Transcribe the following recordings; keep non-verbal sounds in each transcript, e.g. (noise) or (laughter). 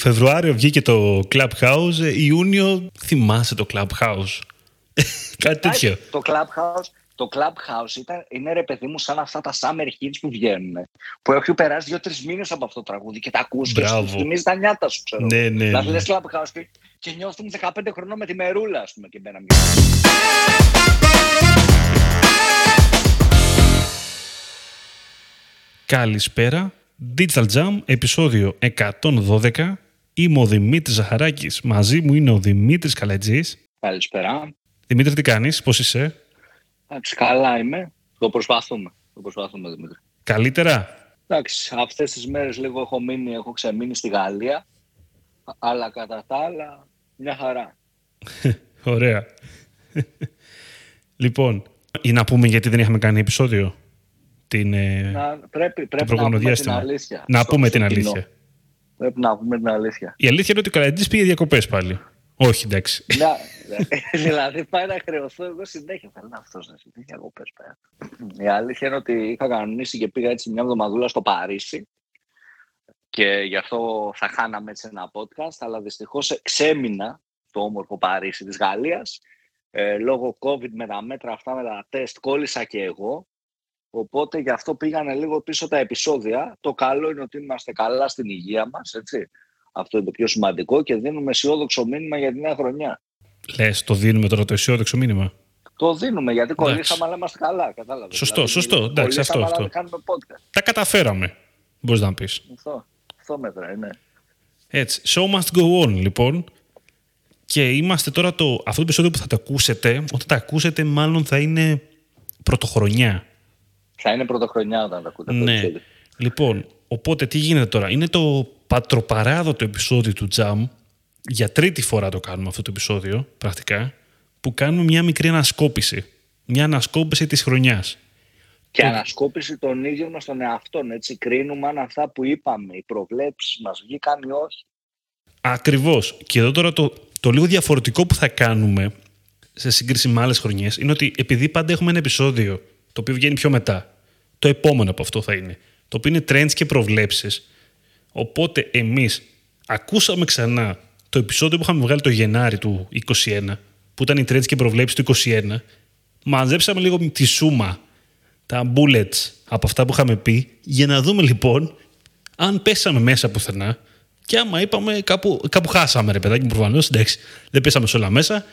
Φεβρουάριο βγήκε το Clubhouse, ε, Ιούνιο θυμάσαι το Clubhouse; (laughs) Κάτι τέτοιο. Το Clubhouse, το Clubhouse ήταν, είναι ρε παιδί μου σαν αυτά τα summer hits που βγαίνουν. Που έχει περάσει δύο-τρεις μήνες από αυτό το τραγούδι και τα ακούς και σου θυμίζει τα νιάτα σου, ξέρω. Ναι, ναι. Δηλαδή ναι. λες Clubhouse και, και νιώθουμε 15 χρονών με τη μερούλα, ας πούμε, και μπαίναμε. Καλησπέρα. Digital Jam, επεισόδιο 112. Είμαι ο Δημήτρης Ζαχαράκης. Μαζί μου είναι ο Δημήτρης Καλετζής. Καλησπέρα. Δημήτρη, τι κάνεις, πώς είσαι; Εντάξει, καλά είμαι. Το προσπαθούμε. Το προσπαθούμε, Δημήτρη. Καλύτερα; Εντάξει, αυτές τις μέρες λίγο έχω, μείνει, έχω ξεμείνει στη Γαλλία. Αλλά κατά τα άλλα, μια χαρά. (laughs) Ωραία. (laughs) λοιπόν, ή να πούμε γιατί δεν είχαμε κάνει επεισόδιο; Την, ε, να, πρέπει, πρέπει να πούμε την αλήθεια. Να πούμε την αλήθεια. Πρέπει να πούμε την αλήθεια. Η αλήθεια είναι ότι ο Καρατζής πήγε διακοπές πάλι. Όχι, εντάξει. (laughs) δηλαδή πάει να χρεωθώ εγώ συνέχεια. Θέλω να αυτό να συμβεί διακοπές πέρα. Η αλήθεια είναι ότι είχα κανονίσει και πήγα έτσι μια εβδομαδούλα στο Παρίσι και γι' αυτό θα χάναμε έτσι ένα podcast, αλλά δυστυχώς ξέμεινα το όμορφο Παρίσι της Γαλλίας. Ε, λόγω COVID με τα μέτρα αυτά με τα τεστ κόλλησα και εγώ Οπότε γι' αυτό πήγανε λίγο πίσω τα επεισόδια. Το καλό είναι ότι είμαστε καλά στην υγεία μας, έτσι. Αυτό είναι το πιο σημαντικό και δίνουμε αισιόδοξο μήνυμα για τη νέα χρονιά. Λες, το δίνουμε τώρα το αισιόδοξο μήνυμα; Το δίνουμε γιατί κολλήσαμε, αλλά είμαστε καλά. Κατάλαβες. Σωστό, δηλαδή, σωστό. Εντάξει, αυτό. αυτό. Τα καταφέραμε, μπορείς να πεις. Αυτό, αυτό μέτρα, ναι. Έτσι. Show must go on, λοιπόν. Και είμαστε τώρα το. Αυτό το επεισόδιο που θα το ακούσετε, όταν τα ακούσετε, μάλλον θα είναι πρωτοχρονιά. Θα είναι πρωτοχρονιά όταν τα ακούτε. Ναι. Λοιπόν, οπότε τι γίνεται τώρα; Είναι το πατροπαράδοτο επεισόδιο του Jam. Για τρίτη φορά το κάνουμε αυτό το επεισόδιο, πρακτικά. Που κάνουμε μια μικρή ανασκόπηση. Μια ανασκόπηση της χρονιάς. Και το... ανασκόπηση των ίδιων μας των εαυτών. Έτσι κρίνουμε αν αυτά που είπαμε, οι προβλέψεις μας βγήκαν ή όχι. Ακριβώς. Και εδώ τώρα το, το λίγο διαφορετικό που θα κάνουμε σε σύγκριση με άλλες χρονιές είναι ότι επειδή πάντα έχουμε ένα επεισόδιο το οποίο βγαίνει πιο μετά. Το επόμενο από αυτό θα είναι. Το οποίο είναι trends και προβλέψεις. Οπότε εμείς ακούσαμε ξανά το επεισόδιο που είχαμε βγάλει το Γενάρη του 2021, που ήταν οι trends και προβλέψεις του 2021. Μαζέψαμε λίγο τη σούμα, τα bullets από αυτά που είχαμε πει, για να δούμε λοιπόν αν πέσαμε μέσα πουθενά και άμα είπαμε κάπου, κάπου χάσαμε ρε παιδάκι μου προφανώς, εντάξει, δεν πέσαμε σε όλα μέσα,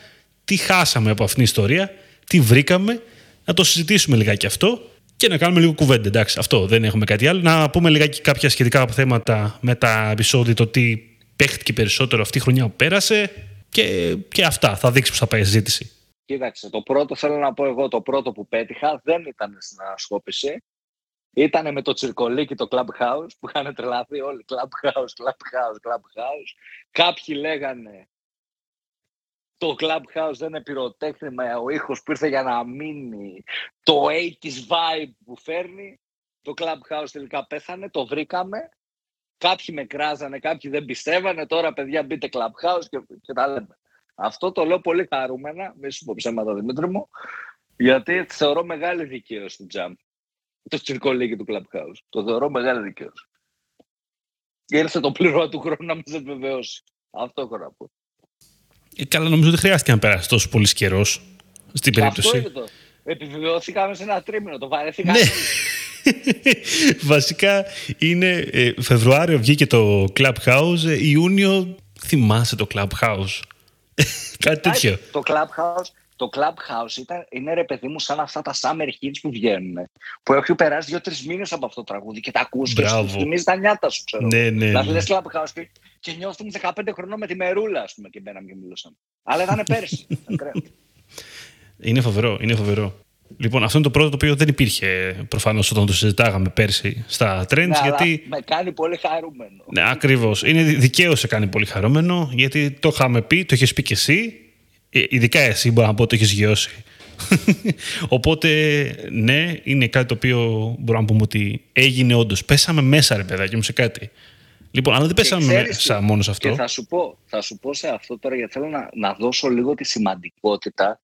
τι χάσαμε από αυτήν την ιστορία, τι βρήκαμε να το συζητήσουμε λιγάκι αυτό και να κάνουμε λίγο κουβέντα. Εντάξει, αυτό δεν έχουμε κάτι άλλο. Να πούμε λιγάκι κάποια σχετικά θέματα με τα επεισόδια, το τι παίχτηκε περισσότερο αυτή η χρονιά που πέρασε και, και αυτά. Θα δείξει πώ θα πάει η συζήτηση. Κοίταξε, το πρώτο θέλω να πω εγώ, το πρώτο που πέτυχα δεν ήταν στην ανασκόπηση. Ήταν με το τσιρκολίκι το Clubhouse που είχαν τρελαθεί όλοι. Clubhouse, Clubhouse, Clubhouse. Κάποιοι λέγανε το Clubhouse δεν είναι πυροτέχνημα, ο ήχος που ήρθε για να μείνει, το 80's vibe που φέρνει. Το Clubhouse τελικά πέθανε, το βρήκαμε. Κάποιοι με κράζανε, κάποιοι δεν πιστεύανε. Τώρα, παιδιά, μπείτε Clubhouse και, και τα λέμε. Αυτό το λέω πολύ χαρούμενα, μη σου πω ψέματα Δημήτρη μου, γιατί θεωρώ μεγάλη δικαίωση του Jam. Το τσιρκολίκι του Clubhouse. Το θεωρώ μεγάλη δικαίωση. Ήρθε το πληρώ του χρόνου να μας επιβεβαιώσει. Αυτό έχω να πω. Ε, καλά, νομίζω δεν χρειάστηκε να περάσει τόσο πολύ καιρός στην περίπτωση. Αυτό είναι το. Επιβεβαιώθηκαμε σε ένα τρίμηνο, το βαρεθήκαμε. Ναι. (laughs) Βασικά είναι ε, Φεβρουάριο βγήκε το Clubhouse, ε, Ιούνιο θυμάσαι το Clubhouse. (laughs) Κάτι τέτοιο. Το Clubhouse, το Clubhouse ήταν, είναι ρε παιδί μου σαν αυτά τα summer hits που βγαίνουν. Που έχει περάσει δύο-τρεις μήνες από αυτό το τραγούδι και τα ακούς και σου θυμίζεις τα νιάτα σου, ξέρω. Ναι, ναι, δηλαδή ναι. Clubhouse και, και νιώθουμε 15 χρονών με τη μερούλα, ας πούμε, και μπαίναμε και μιλούσαμε. Αλλά ήταν πέρσι. είναι φοβερό, είναι φοβερό. Λοιπόν, αυτό είναι το πρώτο το οποίο δεν υπήρχε προφανώς όταν το συζητάγαμε πέρσι στα trends. Ναι, γιατί... Με κάνει πολύ χαρούμενο. Ναι, ακριβώς. Είναι δικαίως σε κάνει πολύ χαρούμενο, γιατί το είχαμε πει, το έχει πει και εσύ. Ε, ειδικά εσύ, μπορώ να πω, το έχει γιώσει. (laughs) Οπότε, ναι, είναι κάτι το οποίο μπορώ να πούμε ότι έγινε όντως. Πέσαμε μέσα, ρε παιδάκι μου, σε κάτι. Λοιπόν, αλλά δεν πέσαμε μέσα μόνο σε αυτό. Και θα σου πω, θα σου πω σε αυτό τώρα, γιατί θέλω να, να δώσω λίγο τη σημαντικότητα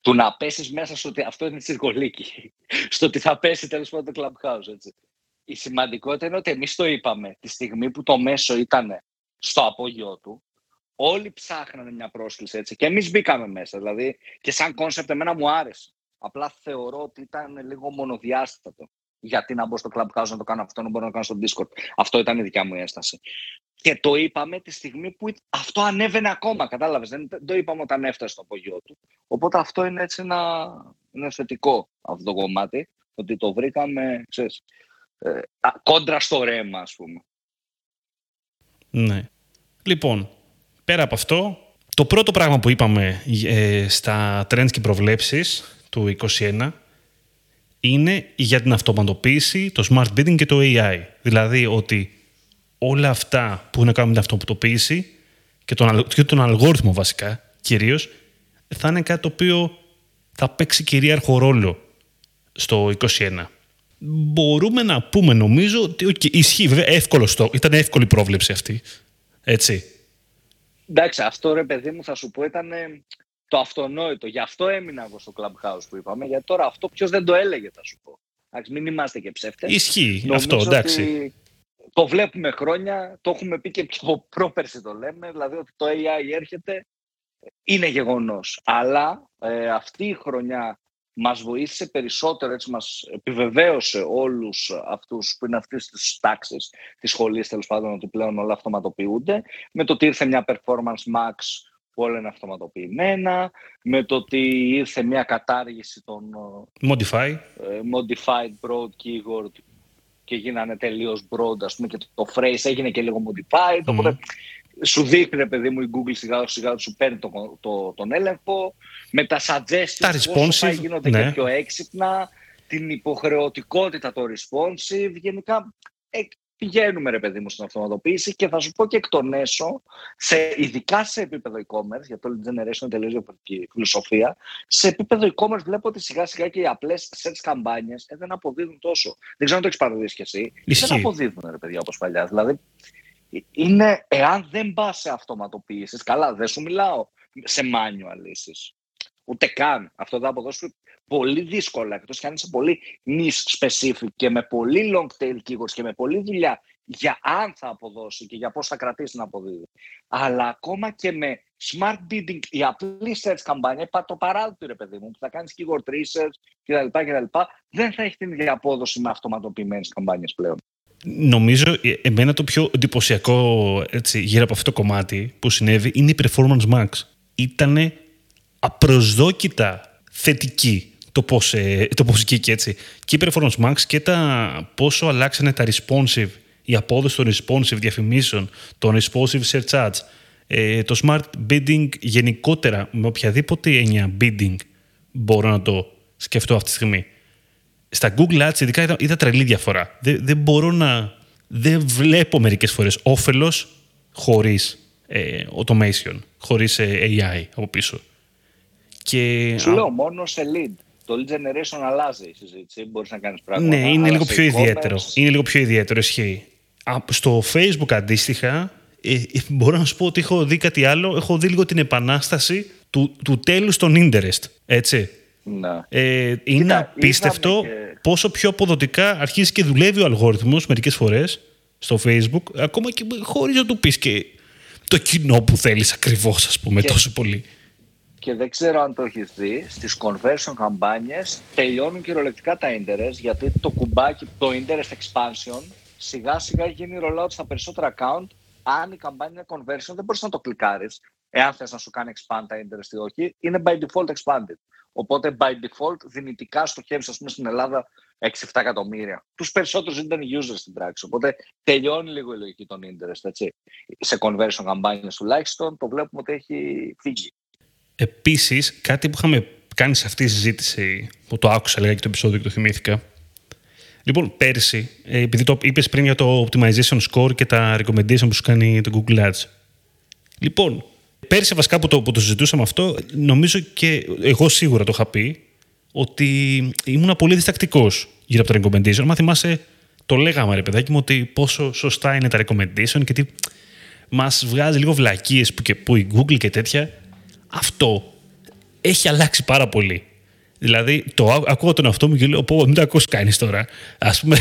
του να πέσεις μέσα στο ότι αυτό είναι τσιρκολίκι. (laughs) στο ότι θα πέσει τέλος πάντων το Clubhouse. Έτσι. Η σημαντικότητα είναι ότι εμείς το είπαμε τη στιγμή που το μέσο ήταν στο απόγειό του. Όλοι ψάχνανε μια πρόσκληση έτσι και εμείς μπήκαμε μέσα. Δηλαδή και σαν κόνσεπτ εμένα μου άρεσε. Απλά θεωρώ ότι ήταν λίγο μονοδιάστατο. Γιατί να μπω στο Clubhouse να το κάνω αυτό, να μπορώ να το κάνω στο Discord. Αυτό ήταν η δικιά μου ένσταση. Και το είπαμε τη στιγμή που αυτό ανέβαινε ακόμα, κατάλαβες. Δεν το είπαμε όταν έφτασε στο απογειό του. Οπότε αυτό είναι έτσι ένα, ένα θετικό αυτό το κομμάτι, ότι το βρήκαμε, ξέρεις, ε, κόντρα στο ρέμα, ας πούμε. Ναι. Λοιπόν, πέρα από αυτό, το πρώτο πράγμα που είπαμε ε, στα trends και προβλέψεις του 2021 είναι για την αυτοματοποίηση, το smart bidding και το AI. Δηλαδή ότι όλα αυτά που έχουν να κάνουν με την αυτοματοποίηση και τον, και τον αλγόριθμο βασικά κυρίως θα είναι κάτι το οποίο θα παίξει κυρίαρχο ρόλο στο 2021. Μπορούμε να πούμε νομίζω ότι okay, ισχύει βέβαια εύκολο στο, ήταν εύκολη πρόβλεψη αυτή. Έτσι. Εντάξει, αυτό ρε παιδί μου θα σου πω ήταν το αυτονόητο. Γι' αυτό έμεινα εγώ στο Clubhouse που είπαμε, γιατί τώρα αυτό ποιος δεν το έλεγε θα σου πω. Εντάξει, μην είμαστε και ψεύτες. Ισχύει αυτό, εντάξει. Το βλέπουμε χρόνια, το έχουμε πει και πιο πρόπερση το λέμε, δηλαδή ότι το AI έρχεται, είναι γεγονός. Αλλά ε, αυτή η χρονιά μας βοήθησε περισσότερο, έτσι μας επιβεβαίωσε όλους αυτούς που είναι αυτές τις τάξεις της σχολής, τέλος πάντων, ότι πλέον όλα αυτοματοποιούνται, με το ότι ήρθε μια performance max που όλα είναι αυτοματοποιημένα, με το ότι ήρθε μια κατάργηση των Modify. Ε, modified broad keyword και γίνανε τελείως broad, ας πούμε, και το phrase έγινε και λίγο modified. Mm. Οπότε σου δείχνει, παιδί μου, η Google σιγά σιγά σου παίρνει το, το, τον έλεγχο. Με τα suggestions, τα responsive, γίνονται ναι. και πιο έξυπνα. Την υποχρεωτικότητα το responsive. Γενικά, ε, πηγαίνουμε ρε παιδί μου στην αυτοματοποίηση και θα σου πω και εκ των έσω, σε, ειδικά σε επίπεδο e-commerce, για το lead generation είναι τελείως διαφορετική φιλοσοφία, σε επίπεδο e-commerce βλέπω ότι σιγά σιγά και οι απλές search καμπάνιες ε, δεν αποδίδουν τόσο. Δεν ξέρω αν το έχεις παραδείσει κι εσύ. Ισχύει. Δεν αποδίδουν ρε παιδιά όπως παλιά. Δηλαδή, είναι, εάν δεν πας σε αυτοματοποίησεις, καλά δεν σου μιλάω σε manual λύσεις. Ούτε καν. Αυτό θα αποδώσει πολύ δύσκολα, εκτός και αν είσαι πολύ niche specific και με πολύ long tail keywords και με πολλή δουλειά για αν θα αποδώσει και για πώς θα κρατήσει να αποδίδει. Αλλά ακόμα και με smart bidding, η απλή search καμπάνια, το παράδειγμα ρε παιδί μου, που θα κάνεις keyword research κτλ, κτλ. δεν θα έχει την ίδια απόδοση με αυτοματοποιημένες καμπάνιες πλέον. Νομίζω ε, εμένα το πιο εντυπωσιακό έτσι, γύρω από αυτό το κομμάτι που συνέβη είναι η Performance Max. Ήτανε απροσδόκητα θετική το πώς, ε, το πώς και έτσι. Και η Performance Max και τα πόσο αλλάξανε τα responsive, η απόδοση των responsive διαφημίσεων, των responsive search ads, ε, το smart bidding γενικότερα, με οποιαδήποτε έννοια bidding μπορώ να το σκεφτώ αυτή τη στιγμή. Στα Google Ads ειδικά είδα, είδα τρελή διαφορά. Δεν, δεν μπορώ να... Δεν βλέπω μερικές φορές όφελος χωρίς ε, automation, χωρίς ε, AI από πίσω. Και... Σου λέω μόνο σε lead το lead generation αλλάζει η συζήτηση. Μπορείς να κάνεις πράγματα. Ναι, είναι λίγο πιο ιδιαίτερο. Είναι λίγο πιο ιδιαίτερο, ισχύει. Στο Facebook αντίστοιχα, ε, ε, μπορώ να σου πω ότι έχω δει κάτι άλλο. Έχω δει λίγο την επανάσταση του, του τέλους των interest. Έτσι. Να. Ε, είναι Κοίτα, απίστευτο και... πόσο πιο αποδοτικά αρχίζει και δουλεύει ο αλγόριθμος μερικές φορές στο Facebook, ακόμα και χωρίς να του πεις και το κοινό που θέλεις ακριβώς, ας πούμε, τόσο πολύ και δεν ξέρω αν το έχεις δει, στις conversion καμπάνιες τελειώνουν κυριολεκτικά τα interest γιατί το κουμπάκι, το interest expansion σιγά σιγά γίνει rollout στα περισσότερα account αν η καμπάνια είναι conversion δεν μπορείς να το κλικάρεις εάν θες να σου κάνει expand τα interest ή όχι, είναι by default expanded. Οπότε by default δυνητικά στοχεύεις ας πούμε στην Ελλάδα 6-7 εκατομμύρια. Τους περισσότερους ήταν οι users στην πράξη. Οπότε τελειώνει λίγο η λογική των interest. Έτσι. Σε conversion καμπάνιες τουλάχιστον το βλέπουμε ότι έχει φύγει. Επίσης, κάτι που είχαμε κάνει σε αυτή τη συζήτηση, που το άκουσα λέγα και το επεισόδιο και το θυμήθηκα. Λοιπόν, πέρσι, ε, επειδή το είπες πριν για το optimization score και τα recommendation που σου κάνει το Google Ads. Λοιπόν, πέρσι βασικά που το, που το συζητούσαμε αυτό, νομίζω και εγώ σίγουρα το είχα πει, ότι ήμουν πολύ διστακτικός γύρω από τα recommendation. Μα θυμάσαι, το λέγαμε ρε παιδάκι μου, ότι πόσο σωστά είναι τα recommendation και τι μας βγάζει λίγο βλακίες που, και, που η Google και τέτοια αυτό έχει αλλάξει πάρα πολύ. Δηλαδή, το ακούω τον αυτό μου και λέω: Πω, μην το ακούς κάνει τώρα. Α πούμε,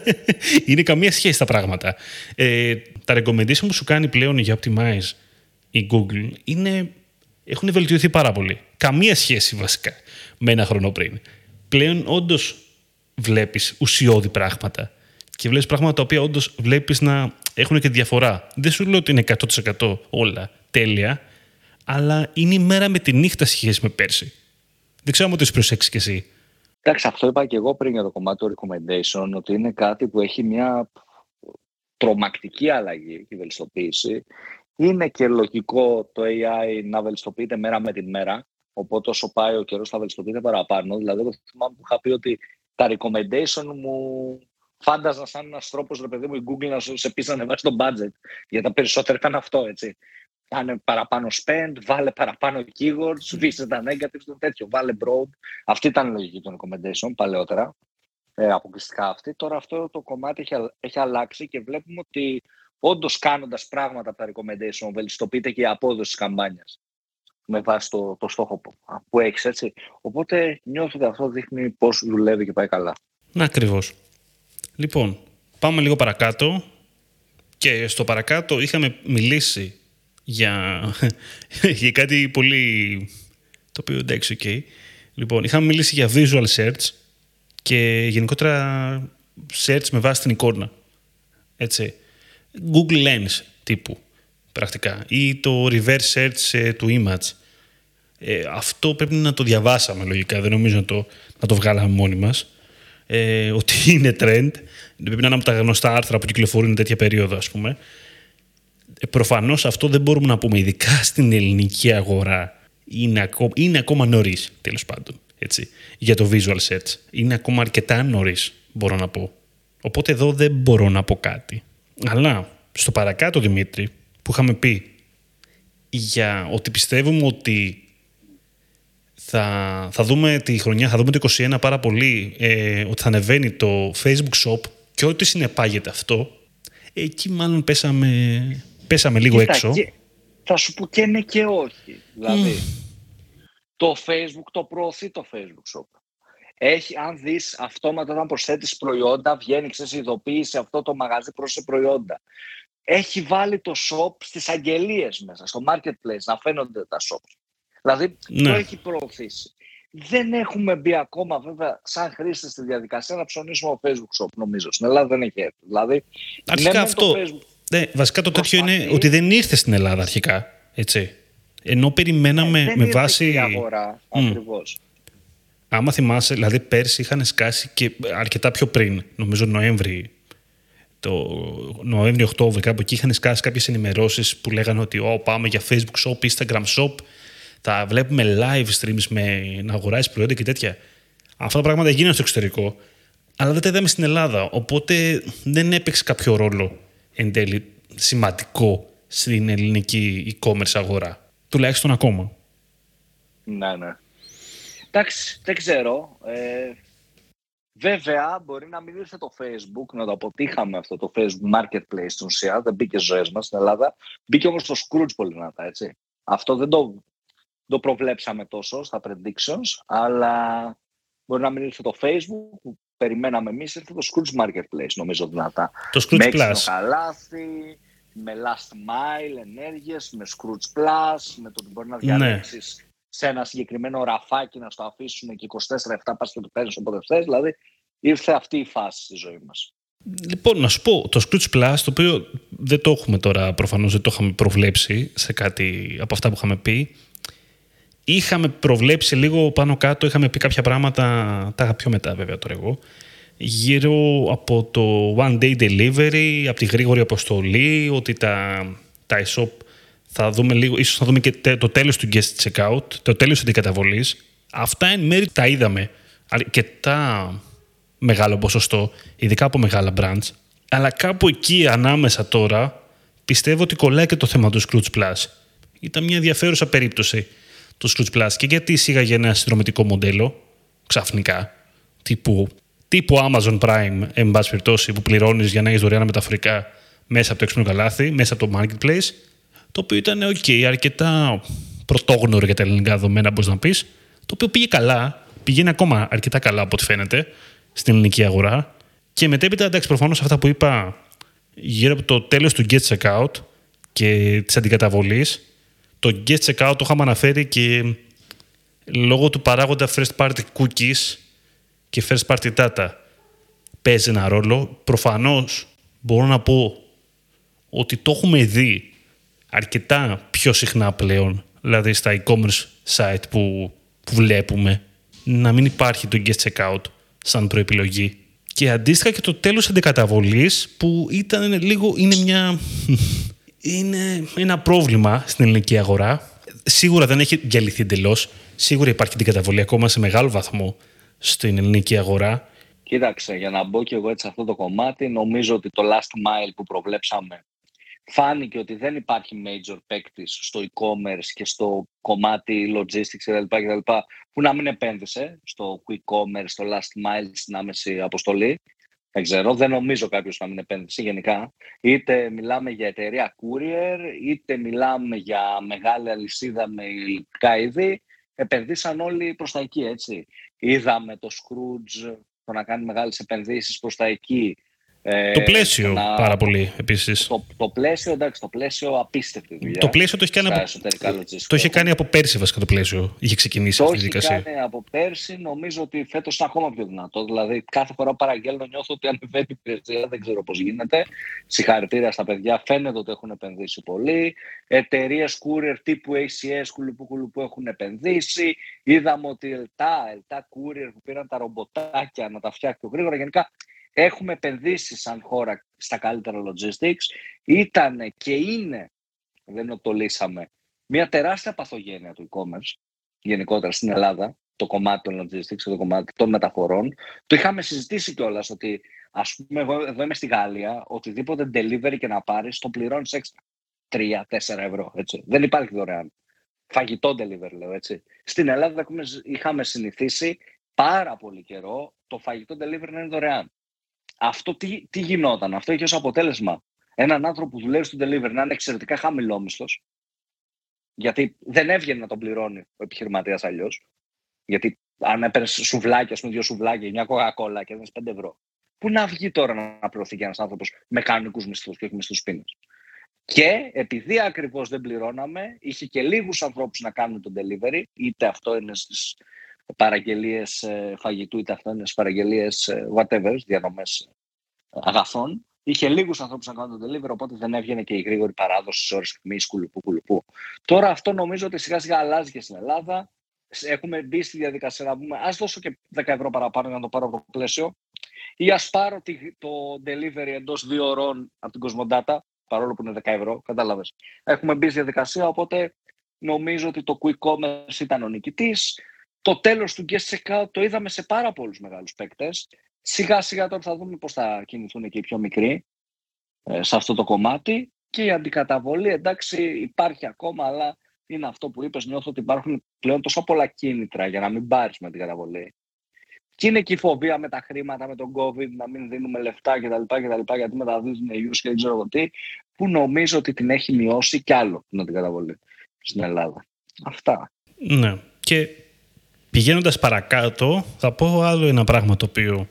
(laughs) είναι καμία σχέση τα πράγματα. Ε, τα recommendation που σου κάνει πλέον για Optimize η Google είναι, έχουν βελτιωθεί πάρα πολύ. Καμία σχέση βασικά με ένα χρόνο πριν. Πλέον, όντως, βλέπεις ουσιώδη πράγματα. Και βλέπεις πράγματα τα οποία όντως βλέπεις να έχουν και διαφορά. Δεν σου λέω ότι είναι 100% όλα τέλεια, αλλά είναι η μέρα με τη νύχτα σχέση με πέρσι. Δεν ξέρω αν το έχεις προσέξει κι εσύ. Εντάξει, αυτό είπα και εγώ πριν για το κομμάτι του recommendation, ότι είναι κάτι που έχει μια τρομακτική αλλαγή και βελτιστοποίηση. Είναι και λογικό το AI να βελτιστοποιείται μέρα με τη μέρα. Οπότε όσο πάει ο καιρός θα βελτιστοποιείται παραπάνω. Δηλαδή, εγώ θυμάμαι που είχα πει ότι τα recommendation μου φάνταζα σαν ένας τρόπος, ρε παιδί μου, η Google να σε πει να ανεβάσει το budget. Γιατί τα περισσότερα ήταν αυτό, έτσι κάνε παραπάνω spend, βάλε παραπάνω keywords, σβήσε τα negative, το τέτοιο, βάλε broad. Αυτή ήταν η λογική των recommendation παλαιότερα, ε, αποκλειστικά αυτή. Τώρα αυτό το κομμάτι έχει, έχει αλλάξει και βλέπουμε ότι όντως κάνοντας πράγματα από τα recommendation, βελτιστοποιείται και η απόδοση της καμπάνιας με βάση το, το στόχο που, που έχεις, έτσι. Οπότε νιώθω ότι αυτό δείχνει πώς δουλεύει και πάει καλά. Να ακριβώς. Λοιπόν, πάμε λίγο παρακάτω. Και στο παρακάτω είχαμε μιλήσει για, (laughs) για κάτι πολύ... το οποίο εντάξει, ok. Λοιπόν, είχαμε μιλήσει για visual search και γενικότερα search με βάση την εικόνα. Έτσι. Google Lens τύπου, πρακτικά. Ή το reverse search ε, του image. Ε, αυτό πρέπει να το διαβάσαμε λογικά, δεν νομίζω να το, να το βγάλαμε μόνοι μας. Ε, ότι είναι trend. Πρέπει να είναι από τα γνωστά άρθρα που κυκλοφορούν τέτοια περίοδο, ας πούμε. Ε, προφανώς αυτό δεν μπορούμε να πούμε, ειδικά στην ελληνική αγορά. Είναι ακόμα, είναι ακόμα νωρίς, τέλος πάντων, έτσι, για το visual search. Είναι ακόμα αρκετά νωρίς, μπορώ να πω. Οπότε εδώ δεν μπορώ να πω κάτι. Αλλά στο παρακάτω, Δημήτρη, που είχαμε πει για ότι πιστεύουμε ότι θα, θα δούμε τη χρονιά, θα δούμε το 2021 πάρα πολύ, ε, ότι θα ανεβαίνει το Facebook Shop και ό,τι συνεπάγεται αυτό, εκεί μάλλον πέσαμε πέσαμε λίγο έξω. Και, θα σου πω και ναι και όχι. Δηλαδή, το Facebook το προωθεί το Facebook Shop. Έχει, αν δεις αυτόματα όταν προσθέτεις προϊόντα, βγαίνει ξέρεις, ειδοποίηση αυτό το μαγαζί προς προϊόντα. Έχει βάλει το shop στις αγγελίες μέσα, στο marketplace, να φαίνονται τα shops. Δηλαδή, ναι. το έχει προωθήσει. Δεν έχουμε μπει ακόμα, βέβαια, σαν χρήστες στη διαδικασία να ψωνίσουμε το Facebook Shop, νομίζω. Στην Ελλάδα δεν έχει έρθει. Δηλαδή, Αρχικά ναι, αυτό, το Facebook... Ναι, βασικά το τέτοιο είναι ότι δεν ήρθε στην Ελλάδα αρχικά. Έτσι. Ενώ περιμέναμε ε, με βάση. Η αγορά, mm. ακριβώς. Άμα θυμάσαι, δηλαδή πέρσι είχαν σκάσει και αρκετά πιο πριν, νομίζω Νοέμβρη, το Νοέμβρη-Οκτώβρη, κάπου εκεί είχαν σκάσει κάποιες ενημερώσεις που λέγανε ότι oh, πάμε για Facebook Shop, Instagram Shop, θα βλέπουμε live streams με να αγοράσει προϊόντα και τέτοια. Αυτά τα πράγματα γίνανε στο εξωτερικό, αλλά δεν τα είδαμε στην Ελλάδα. Οπότε δεν έπαιξε κάποιο ρόλο εν τέλει σημαντικό στην ελληνική e-commerce αγορά. Τουλάχιστον ακόμα. Ναι, ναι. Εντάξει, δεν ξέρω. Ε, βέβαια, μπορεί να μην ήρθε το Facebook, να το αποτύχαμε αυτό το Facebook Marketplace στην ουσία, δεν μπήκε ζωές μας στην Ελλάδα. Μπήκε όμως το Scrooge πολύ δυνατά, έτσι. Αυτό δεν το, το προβλέψαμε τόσο στα predictions, αλλά μπορεί να μην ήρθε το Facebook, περιμέναμε εμείς ήρθε το Scrooge Marketplace, νομίζω δυνατά. Το Scrooge με Plus. καλάθι, με last mile ενέργειες, με Scrooge Plus, με το ότι μπορεί να διαλέξεις ναι. σε ένα συγκεκριμένο ραφάκι να στο αφήσουν και 24-7 πας και το παίρνει όποτε θες. Δηλαδή ήρθε αυτή η φάση στη ζωή μας. Λοιπόν, να σου πω, το Scrooge Plus, το οποίο δεν το έχουμε τώρα, προφανώς δεν το είχαμε προβλέψει σε κάτι από αυτά που είχαμε πει, Είχαμε προβλέψει λίγο πάνω κάτω, είχαμε πει κάποια πράγματα, τα είχα πιο μετά βέβαια τώρα εγώ, γύρω από το one day delivery, από τη γρήγορη αποστολή, ότι τα, τα e-shop θα δούμε λίγο, ίσως θα δούμε και το τέλος του guest checkout, το τέλος της καταβολής. Αυτά εν μέρει τα είδαμε αρκετά μεγάλο ποσοστό, ειδικά από μεγάλα brands. Αλλά κάπου εκεί ανάμεσα τώρα πιστεύω ότι κολλάει και το θέμα του Scrooge Plus. Ήταν μια ενδιαφέρουσα περίπτωση το Scrooge Plus και γιατί εισήγαγε ένα συνδρομητικό μοντέλο ξαφνικά τύπου, τύπου Amazon Prime, εν πάση περιπτώσει, που πληρώνεις για να έχεις δωρεάν μεταφορικά μέσα από το έξυπνο καλάθι, μέσα από το marketplace, το οποίο ήταν OK, αρκετά πρωτόγνωρο για τα ελληνικά δεδομένα, μπορείς να πεις, το οποίο πήγε καλά, πηγαίνει ακόμα αρκετά καλά από ό,τι φαίνεται στην ελληνική αγορά. Και μετέπειτα, εντάξει, προφανώς αυτά που είπα γύρω από το τέλος του get checkout και της αντικαταβολής. Το get checkout το είχαμε αναφέρει και λόγω του παράγοντα first party cookies και first party data παίζει ένα ρόλο. Προφανώς μπορώ να πω ότι το έχουμε δει αρκετά πιο συχνά πλέον, δηλαδή στα e-commerce site που, που βλέπουμε, να μην υπάρχει το guest checkout σαν προεπιλογή. Και αντίστοιχα και το τέλος αντικαταβολής που ήταν λίγο, είναι μια... είναι ένα πρόβλημα στην ελληνική αγορά. Σίγουρα δεν έχει διαλυθεί εντελώς. Σίγουρα υπάρχει την καταβολή ακόμα σε μεγάλο βαθμό στην ελληνική αγορά. Κοίταξε, για να μπω και εγώ έτσι σε αυτό το κομμάτι, νομίζω ότι το last mile που προβλέψαμε φάνηκε ότι δεν υπάρχει major παίκτης στο e-commerce και στο κομμάτι logistics κλπ. που να μην επένδυσε στο quick commerce, στο last mile, στην άμεση αποστολή. Δεν ξέρω, δεν νομίζω κάποιος να μην επένδυσε γενικά. Είτε μιλάμε για εταιρεία courier, είτε μιλάμε για μεγάλη αλυσίδα με υλικά είδη. Επενδύσαν όλοι προς τα εκεί, έτσι. Είδαμε το Scrooge το να κάνει μεγάλες επενδύσεις προς τα εκεί ε, το πλαίσιο να... πάρα πολύ επίσης. Το, το πλαίσιο, εντάξει, το πλαίσιο απίστευτη δουλειά. Το πλαίσιο το έχει κάνει, από... το είχε κάνει από πέρσι βασικά το πλαίσιο. Είχε ξεκινήσει το αυτή η διαδικασία. Το έχει κάνει από πέρσι. Νομίζω ότι φέτος είναι ακόμα πιο δυνατό. Δηλαδή, κάθε φορά που παραγγέλνω νιώθω ότι ανεβαίνει η υπηρεσία. Δεν ξέρω πώς γίνεται. Συγχαρητήρια στα παιδιά. Φαίνεται ότι έχουν επενδύσει πολύ. Εταιρείες courier τύπου ACS κουλουπού που έχουν επενδύσει. Είδαμε ότι ΕΛΤΑ, ΕΛΤΑ courier που πήραν τα ρομποτάκια να τα φτιάξουν γρήγορα. Γενικά έχουμε επενδύσεις σαν χώρα στα καλύτερα logistics. Ήταν και είναι, δεν το λύσαμε, μια τεράστια παθογένεια του e-commerce γενικότερα στην Ελλάδα, το κομμάτι των logistics, το κομμάτι των μεταφορών. Το είχαμε συζητήσει κιόλας ότι, ας πούμε, εγώ εδώ είμαι στη Γαλλία, οτιδήποτε delivery και να πάρεις, το πληρώνεις έξτρα. 3-4 ευρώ. Έτσι. Δεν υπάρχει δωρεάν. Φαγητό delivery, λέω έτσι. Στην Ελλάδα είχαμε συνηθίσει πάρα πολύ καιρό το φαγητό delivery να είναι δωρεάν αυτό τι, τι γινόταν; Αυτό είχε ως αποτέλεσμα έναν άνθρωπο που δουλεύει στο delivery να είναι εξαιρετικά χαμηλόμισθος. Γιατί δεν έβγαινε να τον πληρώνει ο επιχειρηματίας αλλιώς. Γιατί αν έπαιρνες σουβλάκια, ας πούμε, δύο σουβλάκια, μια κοκακόλα και έδινες 5 ευρώ. Πού να βγει τώρα να πληρωθεί ένας άνθρωπος με κανονικούς μισθούς και όχι μισθούς πίνε. Και επειδή ακριβώς δεν πληρώναμε, είχε και λίγους ανθρώπους να κάνουν το delivery, είτε αυτό είναι στις παραγγελίες ε, φαγητού, είτε αυτό είναι στι παραγγελίες ε, whatever, διανομέ ε, αγαθών. Είχε λίγους ανθρώπους να κάνουν το delivery, οπότε δεν έβγαινε και η γρήγορη παράδοση στις ώρες τιμή κουλουπού, κουλουπού. Τώρα αυτό νομίζω ότι σιγά σιγά αλλάζει και στην Ελλάδα. Έχουμε μπει στη διαδικασία να πούμε, ας δώσω και 10 ευρώ παραπάνω για να το πάρω από το πλαίσιο, ή ας πάρω το delivery εντός δύο ώρων από την Κοσμοντάτα, παρόλο που είναι 10 ευρώ. Κατάλαβες. Έχουμε μπει στη διαδικασία, οπότε νομίζω ότι το quick commerce ήταν ο νικητής. Το τέλος του guest checkout το είδαμε σε πάρα πολλούς μεγάλους παίκτες. Σιγά σιγά τώρα θα δούμε πώς θα κινηθούν και οι πιο μικροί ε, σε αυτό το κομμάτι. Και η αντικαταβολή, εντάξει, υπάρχει ακόμα, αλλά είναι αυτό που είπες, νιώθω ότι υπάρχουν πλέον τόσο πολλά κίνητρα για να μην πάρεις με την καταβολή. Και είναι και η φοβία με τα χρήματα, με τον COVID, να μην δίνουμε λεφτά κτλ. κτλ γιατί μεταδίδουν ιούς και δεν ξέρω τι, που νομίζω ότι την έχει μειώσει κι άλλο την αντικαταβολή στην Ελλάδα. Αυτά. Ναι. Και Πηγαίνοντας παρακάτω, θα πω άλλο ένα πράγμα το οποίο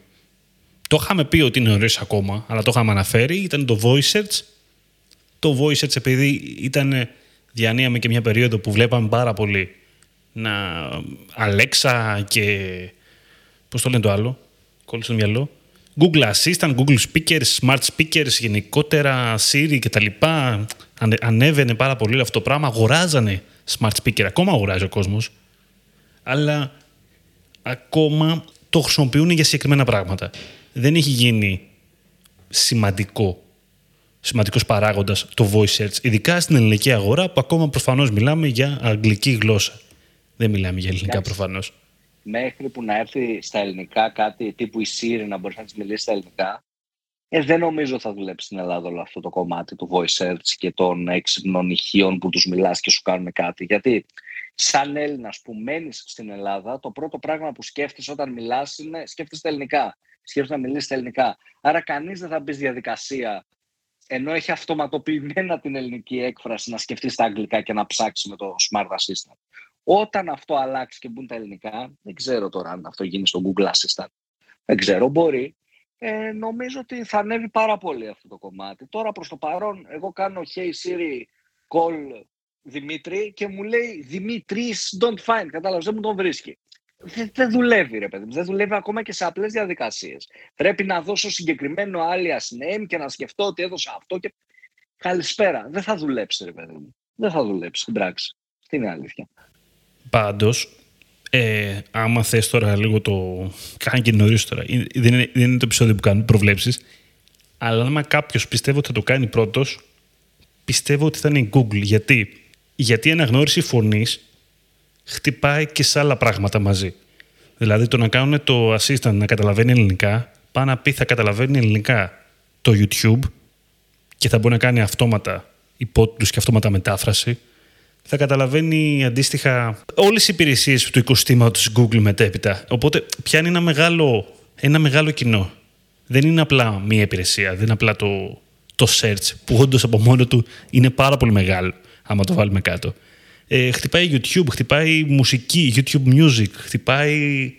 το είχαμε πει ότι είναι νωρίς ακόμα, αλλά το είχαμε αναφέρει. Ήταν το voice search. Το voice search, επειδή ήταν διανύαμε και μια περίοδο που βλέπαμε πάρα πολύ να Alexa και. Πώς το λένε το άλλο, κόλλησε στο μυαλό. Google Assistant, Google Speakers, Smart Speakers, γενικότερα Siri κτλ. Ανέβαινε πάρα πολύ αυτό το πράγμα. Αγοράζανε Smart Speaker. Ακόμα αγοράζει ο κόσμος αλλά ακόμα το χρησιμοποιούν για συγκεκριμένα πράγματα. Δεν έχει γίνει σημαντικό σημαντικός παράγοντας το voice search, ειδικά στην ελληνική αγορά που ακόμα προφανώς μιλάμε για αγγλική γλώσσα. Δεν μιλάμε για ελληνικά προφανώς. Μέχρι που να έρθει στα ελληνικά κάτι τύπου η Siri να μπορείς να της μιλήσεις στα ελληνικά, ε, δεν νομίζω θα δουλέψει στην Ελλάδα όλο αυτό το κομμάτι του voice search και των έξυπνων ηχείων που τους μιλάς και σου κάνουν κάτι. Γιατί σαν Έλληνας που μένεις στην Ελλάδα, το πρώτο πράγμα που σκέφτεσαι όταν μιλάς είναι σκέφτεσαι ελληνικά. Σκέφτεσαι να μιλήσεις ελληνικά. Άρα κανείς δεν θα μπει στη διαδικασία ενώ έχει αυτοματοποιημένα την ελληνική έκφραση να σκεφτείς στα αγγλικά και να ψάξεις με το smart assistant. Όταν αυτό αλλάξει και μπουν τα ελληνικά, δεν ξέρω τώρα αν αυτό γίνει στο Google Assistant. Δεν ξέρω, μπορεί. Ε, νομίζω ότι θα ανέβει πάρα πολύ αυτό το κομμάτι. Τώρα προς το παρόν, εγώ κάνω Hey Siri call Δημήτρη και μου λέει Δημήτρης don't find, κατάλαβες, δεν μου τον βρίσκει. Δεν, δεν δουλεύει ρε παιδί μου, δεν δουλεύει ακόμα και σε απλές διαδικασίες. Πρέπει να δώσω συγκεκριμένο alias name και να σκεφτώ ότι έδωσα αυτό και καλησπέρα. Δεν θα δουλέψει ρε παιδί μου. Δεν θα δουλέψει στην πράξη. Τι είναι αλήθεια. Πάντως, ε, άμα θες τώρα λίγο το. Κάνει και νωρίς τώρα. Δεν είναι, δεν είναι το επεισόδιο που κάνουν προβλέψεις. Αλλά άμα κάποιος πιστεύω ότι θα το κάνει πρώτος, πιστεύω ότι θα είναι η Google. Γιατί, Γιατί η αναγνώριση φωνής χτυπάει και σε άλλα πράγματα μαζί. Δηλαδή το να κάνουν το assistant να καταλαβαίνει ελληνικά, πάει να πει θα καταλαβαίνει ελληνικά το YouTube και θα μπορεί να κάνει αυτόματα υπότιτλους και αυτόματα μετάφραση θα καταλαβαίνει αντίστοιχα όλες οι υπηρεσίες του οικοστήματο τη Google μετέπειτα. Οπότε πιάνει ένα μεγάλο, ένα μεγάλο κοινό. Δεν είναι απλά μία υπηρεσία, δεν είναι απλά το, το search, που όντως από μόνο του είναι πάρα πολύ μεγάλο, άμα το βάλουμε κάτω. Ε, χτυπάει YouTube, χτυπάει μουσική, YouTube Music, χτυπάει.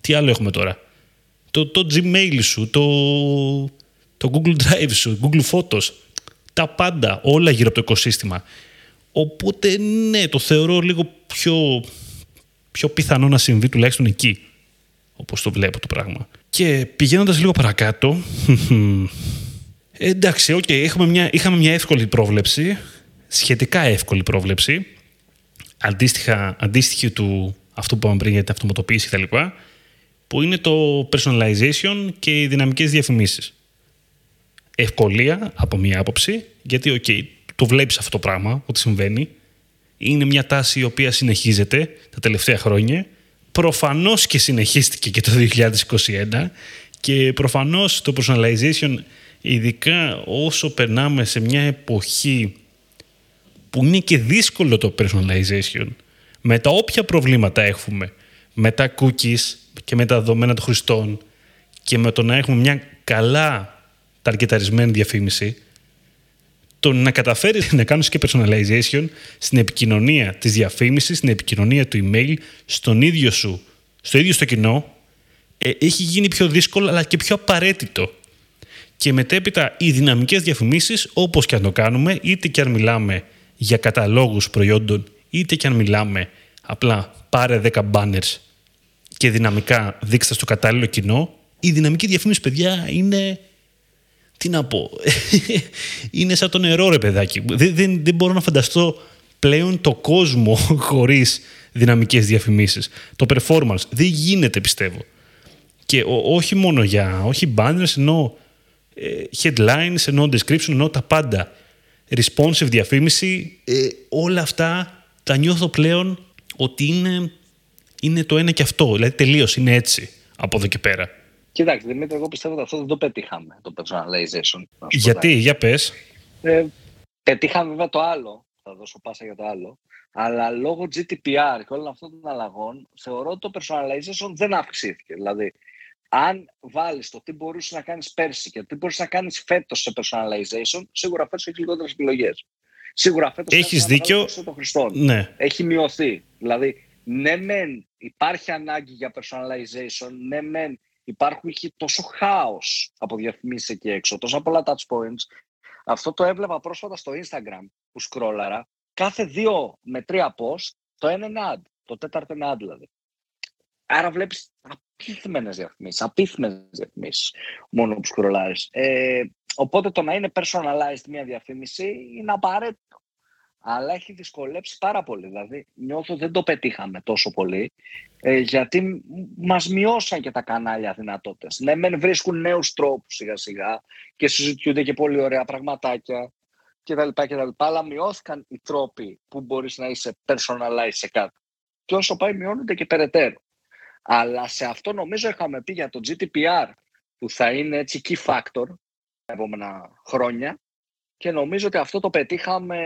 Τι άλλο έχουμε τώρα; Το, το Gmail σου, το, το Google Drive σου, Google Photos. Τα πάντα, όλα γύρω από το οικοσύστημα. Οπότε ναι, το θεωρώ λίγο πιο, πιο πιθανό να συμβεί τουλάχιστον εκεί. Όπως το βλέπω το πράγμα. Και πηγαίνοντας λίγο παρακάτω... (laughs) εντάξει, okay, έχουμε μια, είχαμε μια εύκολη πρόβλεψη. Σχετικά εύκολη πρόβλεψη. Αντίστοιχα, αντίστοιχη του αυτού που είπαμε πριν για την αυτοματοποίηση κτλ. Που είναι το personalization και οι δυναμικές διαφημίσεις. Ευκολία από μία άποψη, γιατί okay, το βλέπεις αυτό το πράγμα, ότι συμβαίνει. Είναι μια τάση η οποία συνεχίζεται τα τελευταία χρόνια. Προφανώς και συνεχίστηκε και το 2021 και προφανώς το personalization, ειδικά όσο περνάμε σε μια εποχή που είναι και δύσκολο το personalization, με τα όποια προβλήματα έχουμε, με τα cookies και με τα δεδομένα των χρηστών και με το να έχουμε μια καλά ταρκεταρισμένη διαφήμιση, το να καταφέρεις να κάνεις και personalization στην επικοινωνία της διαφήμισης, στην επικοινωνία του email, στον ίδιο σου, στο ίδιο στο κοινό, ε, έχει γίνει πιο δύσκολο αλλά και πιο απαραίτητο. Και μετέπειτα οι δυναμικές διαφημίσεις, όπως και αν το κάνουμε, είτε και αν μιλάμε για καταλόγους προϊόντων, είτε και αν μιλάμε απλά πάρε 10 banners και δυναμικά δείξτε στο κατάλληλο κοινό, η δυναμική διαφήμιση, παιδιά, είναι τι να πω. (laughs) είναι σαν το νερό, ρε παιδάκι. Δεν, δεν, δεν μπορώ να φανταστώ πλέον το κόσμο (laughs) χωρίς δυναμικές διαφημίσεις. Το performance δεν γίνεται, πιστεύω. Και όχι μόνο για, όχι banners, ενώ ε, headlines, ενώ description, ενώ τα πάντα. Responsive διαφήμιση, ε, όλα αυτά τα νιώθω πλέον ότι είναι, είναι το ένα και αυτό. Δηλαδή τελείως είναι έτσι από εδώ και πέρα. Κοιτάξτε, Δημήτρη, εγώ πιστεύω ότι αυτό δεν το πετύχαμε, το personalization. Γιατί, για πες. Ε, πετύχαμε βέβαια το άλλο, θα δώσω πάσα για το άλλο, αλλά λόγω GDPR και όλων αυτών των αλλαγών, θεωρώ ότι το personalization δεν αυξήθηκε. Δηλαδή, αν βάλεις το τι μπορούσες να κάνεις πέρσι και τι μπορείς να κάνεις φέτος σε personalization, σίγουρα φέτος έχει λιγότερες επιλογές. Σίγουρα φέτος Έχεις δίκιο. Το ναι. Έχει μειωθεί. Δηλαδή, ναι μεν υπάρχει ανάγκη για personalization, ναι μεν υπάρχουν τόσο χάος από διαφημίσεις εκεί έξω, τόσα πολλά touch points. Αυτό το έβλεπα πρόσφατα στο Instagram που σκρόλαρα. Κάθε δύο με τρία post, το ένα είναι ad, το τέταρτο είναι ad δηλαδή. Άρα βλέπεις απίθμενες διαφημίσεις, απίθμενες διαφημίσεις μόνο που σκρολάρεις. Ε, οπότε το να είναι personalized μια διαφήμιση είναι απαραίτητο αλλά έχει δυσκολέψει πάρα πολύ. Δηλαδή, νιώθω δεν το πετύχαμε τόσο πολύ, ε, γιατί μας μειώσαν και τα κανάλια δυνατότητες. Ναι, μεν βρίσκουν νέους τρόπους σιγά σιγά και συζητιούνται και πολύ ωραία πραγματάκια κτλ. κτλ αλλά μειώθηκαν οι τρόποι που μπορείς να είσαι personalized σε κάτι. Και όσο πάει μειώνονται και περαιτέρω. Αλλά σε αυτό νομίζω είχαμε πει για το GDPR που θα είναι έτσι key factor τα επόμενα χρόνια και νομίζω ότι αυτό το πετύχαμε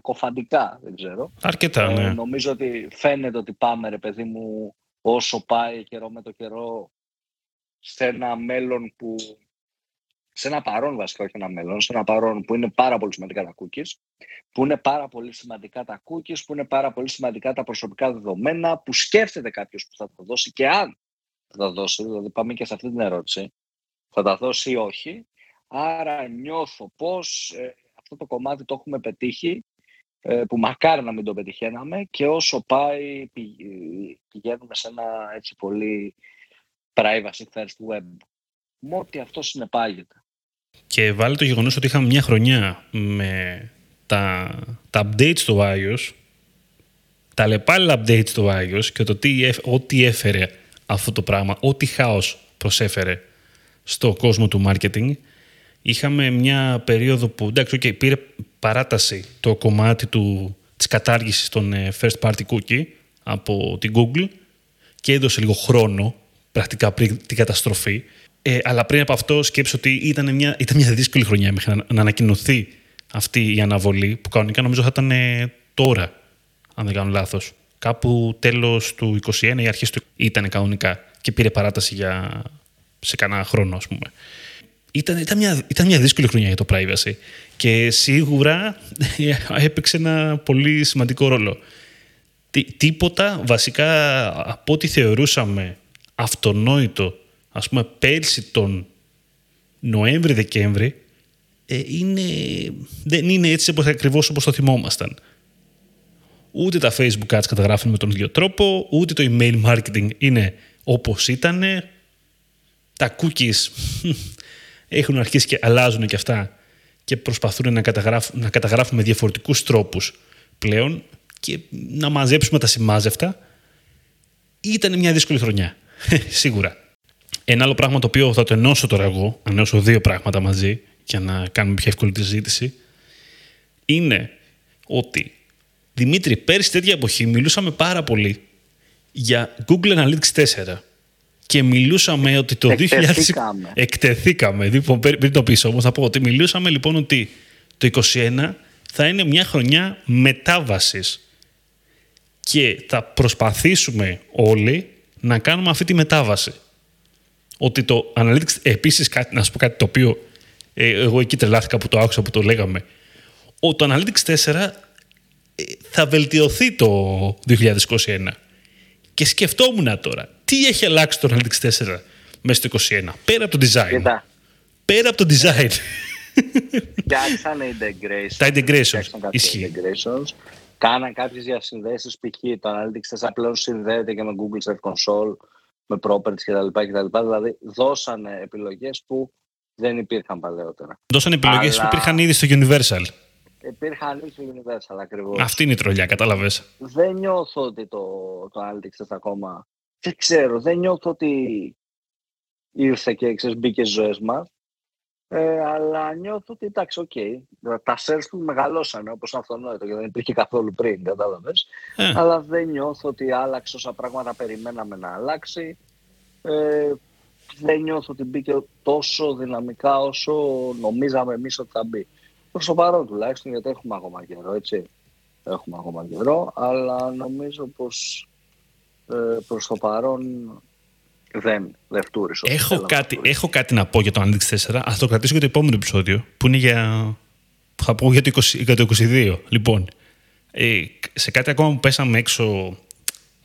κοφαντικά, δεν ξέρω. Αρκετά, ε, ναι. νομίζω ότι φαίνεται ότι πάμε, ρε παιδί μου, όσο πάει καιρό με το καιρό, σε ένα μέλλον που σε ένα παρόν βασικά, όχι ένα μέλλον, σε ένα παρόν που είναι πάρα πολύ σημαντικά τα cookies, που είναι πάρα πολύ σημαντικά τα cookies, που είναι πάρα πολύ σημαντικά τα προσωπικά δεδομένα, που σκέφτεται κάποιος που θα τα δώσει και αν θα τα δώσει, δηλαδή πάμε και σε αυτή την ερώτηση, θα τα δώσει ή όχι. Άρα νιώθω πως ε, αυτό το κομμάτι το έχουμε πετύχει, ε, που μακάρι να μην το πετυχαίναμε και όσο πάει πηγαίνουμε σε ένα έτσι πολύ privacy first web. Με ό,τι αυτό συνεπάγεται. Και βάλει το γεγονός ότι είχαμε μια χρονιά με τα, τα updates στο iOS, τα λεπάλληλα updates στο iOS και το τι, ό,τι έφερε αυτό το πράγμα, ό,τι χάος προσέφερε στο κόσμο του marketing. Είχαμε μια περίοδο που εντάξει, okay, πήρε παράταση το κομμάτι του, της κατάργησης των ε, first party cookie από την Google και έδωσε λίγο χρόνο πρακτικά πριν την καταστροφή. Ε, αλλά πριν από αυτό σκέψω ότι ήταν μια, ήταν μια δύσκολη χρονιά μέχρι να, να ανακοινωθεί αυτή η αναβολή που κανονικά νομίζω θα ήταν ε, τώρα, αν δεν κάνω λάθος. Κάπου τέλος του 2021 ή αρχές του ήταν κανονικά και πήρε παράταση για σε κανένα χρόνο ας πούμε. Ήταν, ήταν, μια, ήταν μια δύσκολη χρονιά για το privacy και σίγουρα (laughs) έπαιξε ένα πολύ σημαντικό ρόλο. τίποτα βασικά από ό,τι θεωρούσαμε αυτονόητο ας πούμε πέρσι τον Νοέμβρη-Δεκέμβρη ε, είναι, δεν είναι έτσι όπως, ακριβώς όπως το θυμόμασταν. Ούτε τα Facebook ads καταγράφουν με τον ίδιο τρόπο, ούτε το email marketing είναι όπως ήταν. Τα cookies (laughs) έχουν αρχίσει και αλλάζουν και αυτά και προσπαθούν να καταγράφουν, να καταγράφουν με διαφορετικούς τρόπους πλέον και να μαζέψουμε τα σημάζευτα. Ήταν μια δύσκολη χρονιά, (laughs) σίγουρα. Ένα άλλο πράγμα το οποίο θα το ενώσω τώρα εγώ, ενώσω δύο πράγματα μαζί για να κάνουμε πιο εύκολη τη συζήτηση, είναι ότι Δημήτρη, πέρυσι τέτοια εποχή μιλούσαμε πάρα πολύ για Google Analytics 4 και μιλούσαμε ότι το 2000... Εκτεθήκαμε. Λοιπόν, πριν το πίσω όμως θα πω ότι μιλούσαμε λοιπόν ότι το 2021 θα είναι μια χρονιά μετάβασης και θα προσπαθήσουμε όλοι να κάνουμε αυτή τη μετάβαση. Ότι το Analytics, επίσης κάτι, να σου πω κάτι το οποίο ε, εγώ εκεί τρελάθηκα που το άκουσα που το λέγαμε. Ο, το Analytics 4 ε, θα βελτιωθεί το 2021. Και σκεφτόμουν τώρα, τι έχει αλλάξει το Analytics 4 μέσα στο 2021, πέρα από το design. Κοίτα. Πέρα από το design. Φτιάξαν integrations. Τα integrations. Ισχύει. Integrations. Κάναν κάποιες διασυνδέσεις, π.χ. το Analytics 4 πλέον συνδέεται και με Google Search Console, με properties κτλ. Δηλαδή δώσανε επιλογές που δεν υπήρχαν παλαιότερα. Δώσαν επιλογές Αλλά... που υπήρχαν ήδη στο Universal. Υπήρχαν ήδη στο Universal ακριβώς. Αυτή είναι η τρολιά, κατάλαβες. Δεν νιώθω ότι το, το Analytics ακόμα. Δεν ξέρω, δεν νιώθω ότι ήρθε και ξέρεις, μπήκε στις ζωές μας. Ε, αλλά νιώθω ότι εντάξει, OK. Okay. Τα sales του μεγαλώσανε όπως αυτονόητο και δεν υπήρχε καθόλου πριν, κατάλαβες. Ε. Αλλά δεν νιώθω ότι άλλαξε όσα πράγματα περιμέναμε να αλλάξει. Ε, δεν νιώθω ότι μπήκε τόσο δυναμικά όσο νομίζαμε εμείς ότι θα μπει. Προς το παρόν τουλάχιστον, γιατί έχουμε ακόμα καιρό, έτσι. Έχουμε ακόμα καιρό, αλλά νομίζω πως ε, προς το παρόν δεν, δεν Έχω κάτι, να έχω κάτι να πω για το Analytics 4, ας το κρατήσω για το επόμενο επεισόδιο, που είναι για... θα πω για το, 20, για το 22. Λοιπόν, ε, σε κάτι ακόμα που πέσαμε έξω,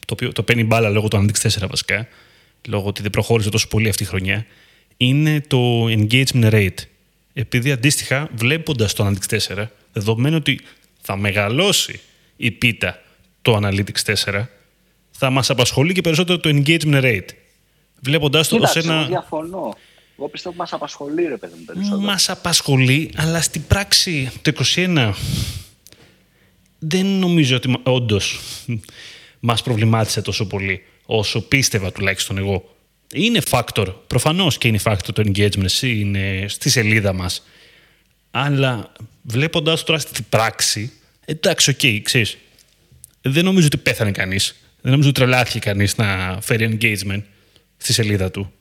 το οποίο το παίρνει μπάλα λόγω του Analytics 4 βασικά, λόγω ότι δεν προχώρησε τόσο πολύ αυτή η χρονιά, είναι το engagement rate. Επειδή αντίστοιχα, βλέποντας το Analytics 4, δεδομένου ότι θα μεγαλώσει η πίτα το Analytics 4, θα μας απασχολεί και περισσότερο το engagement rate. Βλέποντα το ως ένα. Διαφωνώ. Εγώ πιστεύω ότι μας απασχολεί, ρε παιδί μου, περισσότερο. Μας απασχολεί, αλλά στην πράξη το 2021 δεν νομίζω ότι όντως μας προβλημάτισε τόσο πολύ όσο πίστευα τουλάχιστον εγώ. Είναι factor, προφανώς και είναι factor το engagement είναι στη σελίδα μας. Αλλά βλέποντας τώρα στην πράξη, εντάξει, OK, okay, ξέρεις, δεν νομίζω ότι πέθανε κανείς. Δεν νομίζω ότι τρελάθηκε κανείς να φέρει engagement στη σελίδα του.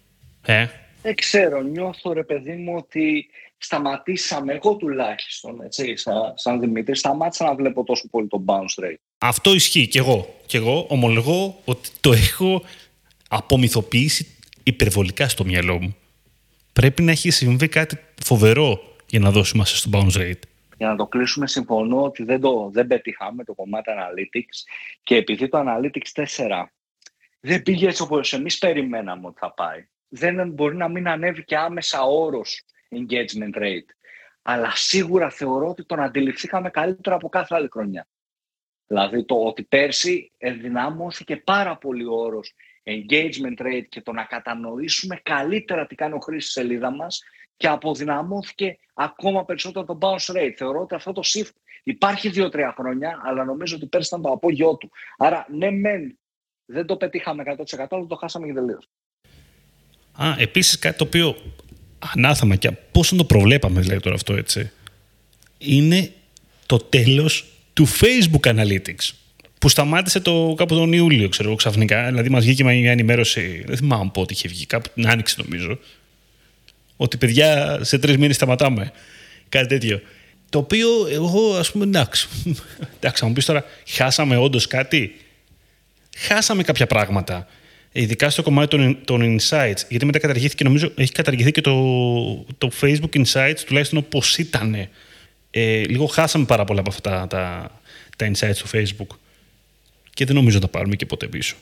Ε; Δεν ξέρω, νιώθω ρε παιδί μου ότι σταματήσαμε, εγώ τουλάχιστον, έτσι, σαν, σαν Δημήτρη, σταμάτησα να βλέπω τόσο πολύ το bounce rate. Αυτό ισχύει κι εγώ. Κι εγώ ομολογώ ότι το έχω απομυθοποιήσει υπερβολικά στο μυαλό μου. Πρέπει να έχει συμβεί κάτι φοβερό για να δώσει μας στο bounce rate. Για να το κλείσουμε, συμφωνώ ότι δεν, το, δεν πετύχαμε το κομμάτι Analytics και επειδή το Analytics 4 δεν πήγε έτσι όπως εμείς περιμέναμε ότι θα πάει. Δεν μπορεί να μην ανέβει και άμεσα όρος engagement rate. Αλλά σίγουρα θεωρώ ότι τον αντιληφθήκαμε καλύτερα από κάθε άλλη χρονιά. Δηλαδή το ότι πέρσι ενδυνάμωθηκε πάρα πολύ ο όρος engagement rate και το να κατανοήσουμε καλύτερα τι κάνει ο χρήστης σελίδα μας και αποδυναμώθηκε ακόμα περισσότερο το bounce rate. Θεωρώ ότι αυτό το shift υπάρχει δύο-τρία χρόνια, αλλά νομίζω ότι πέρσι ήταν το απόγειό του. Άρα, ναι, μεν δεν το πετύχαμε 100% αλλά το χάσαμε και τελείως. Α, επίσης κάτι το οποίο ανάθαμα και πώς το προβλέπαμε, δηλαδή τώρα αυτό έτσι, είναι το τέλος του Facebook Analytics. Που σταμάτησε το, κάπου τον Ιούλιο, ξέρω εγώ, ξαφνικά. Δηλαδή, μας βγήκε μια ενημέρωση. Δεν θυμάμαι πότε είχε βγει, κάπου την άνοιξη νομίζω. Ότι παιδιά σε τρεις μήνες σταματάμε. Κάτι τέτοιο. Το οποίο εγώ, ας πούμε, εντάξει. (laughs) εντάξει, θα μου πεις τώρα, χάσαμε όντως κάτι; Χάσαμε κάποια πράγματα. Ειδικά στο κομμάτι των, των insights. Γιατί μετά καταργήθηκε, νομίζω, έχει καταργηθεί και το, το Facebook Insights, τουλάχιστον όπως ήταν. Ε, λίγο χάσαμε πάρα πολλά από αυτά τα, τα insights του Facebook. Και δεν νομίζω να τα πάρουμε και ποτέ πίσω.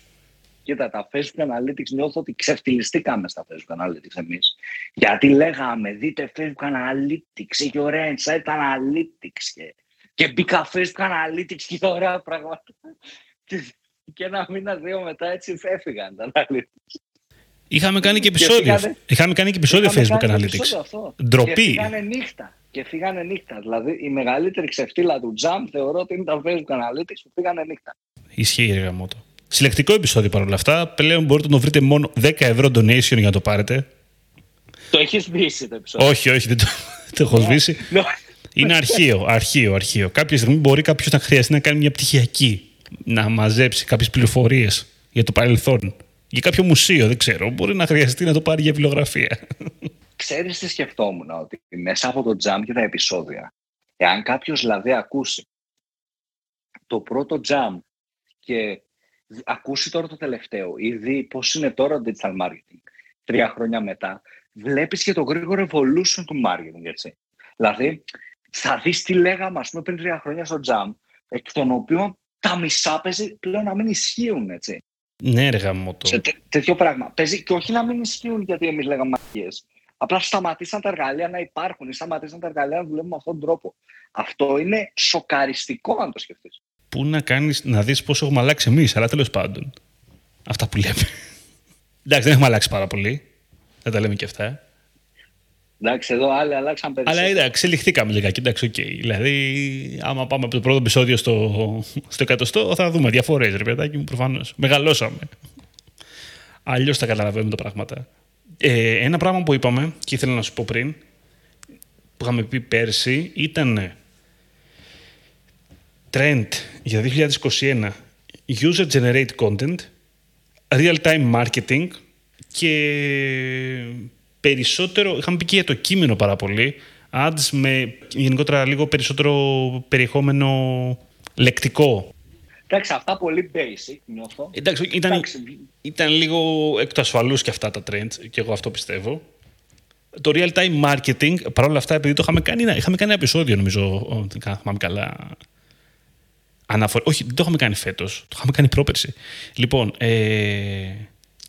Κοίτα, τα Facebook Analytics νιώθω ότι ξεφτυλιστήκαμε στα Facebook Analytics εμείς. Γιατί λέγαμε, δείτε Facebook Analytics, έχει ωραία insight Analytics και, και μπήκα Facebook Analytics και ωραία πράγματα. και ένα μήνα, δύο μετά έτσι έφυγαν τα Analytics. Είχαμε κάνει και επεισόδιο. Και είχαμε κάνει και επεισόδιο Facebook κάνει Analytics. Αυτό. Ντροπή. Και φύγανε νύχτα. Και φύγανε νύχτα. Δηλαδή η μεγαλύτερη ξεφτύλα του Jump θεωρώ ότι είναι τα Facebook Analytics που φύγανε νύχτα. Ισχύει, ρε γαμότο. Συλλεκτικό επεισόδιο παρόλα αυτά. Πλέον μπορείτε να το βρείτε μόνο 10 ευρώ donation για να το πάρετε. Το έχεις σβήσει το επεισόδιο. Όχι, όχι, δεν το, (laughs) το έχω σβήσει. Είναι αρχείο, αρχείο, αρχείο. Κάποια στιγμή μπορεί κάποιος να χρειαστεί να κάνει μια πτυχιακή, να μαζέψει κάποιες πληροφορίες για το παρελθόν. Για κάποιο μουσείο, δεν ξέρω. Μπορεί να χρειαστεί να το πάρει για βιβλιογραφία. Ξέρεις τι σκεφτόμουν, ότι μέσα από το jump και τα επεισόδια, εάν κάποιος δηλαδή ακούσει το πρώτο jump και ακούσει τώρα το τελευταίο ή δει πώς είναι τώρα το digital marketing τρία χρόνια μετά, βλέπεις και το γρήγορο evolution του marketing, έτσι. Δηλαδή, θα δεις τι λέγαμε, ας πούμε, πριν τρία χρόνια στο jump, εκ των οποίων τα μισά παίζει πλέον να μην ισχύουν, έτσι. Ναι, ρε γαμώτο. Σε τέτοιο πράγμα. Παίζει και όχι να μην ισχύουν γιατί εμείς λέγαμε μαγικέ. Απλά σταματήσαν τα εργαλεία να υπάρχουν ή σταματήσαν τα εργαλεία να δουλεύουν με αυτόν τον τρόπο. Αυτό είναι σοκαριστικό, αν το σκεφτείς. Πού να κάνεις να δεις πόσο έχουμε αλλάξει εμείς, αλλά τέλος πάντων. Αυτά που λέμε. Εντάξει, δεν έχουμε αλλάξει πάρα πολύ. Δεν τα λέμε και αυτά. Εντάξει, εδώ άλλοι αλλάξαν περισσότερο. Αλλά εντάξει, εξελιχθήκαμε λιγάκι. Εντάξει, okay. Δηλαδή, άμα πάμε από το πρώτο επεισόδιο στο, στο εκατοστό, θα δούμε διαφορές, ρε παιδάκι μου, προφανώς. Μεγαλώσαμε. Αλλιώς τα καταλαβαίνουμε τα πράγματα. Ε, ένα πράγμα που είπαμε και ήθελα να σου πω πριν, που είχαμε πει πέρσι, ήταν trend για 2021 user generate content, real time marketing και περισσότερο, είχαμε πει και για το κείμενο πάρα πολύ, ads με γενικότερα λίγο περισσότερο περιεχόμενο λεκτικό. Εντάξει, αυτά πολύ basic νιώθω. Εντάξει, ήταν, Εντάξει. ήταν λίγο εκ του ασφαλούς και αυτά τα trends και εγώ αυτό πιστεύω. Το real time marketing, παρόλα αυτά, επειδή το είχαμε κάνει, είχαμε κάνει ένα επεισόδιο, νομίζω, δεν θυμάμαι καλά, αναφορά. Όχι, δεν το είχαμε κάνει φέτος. Το είχαμε κάνει πρόπερση. Λοιπόν, ε,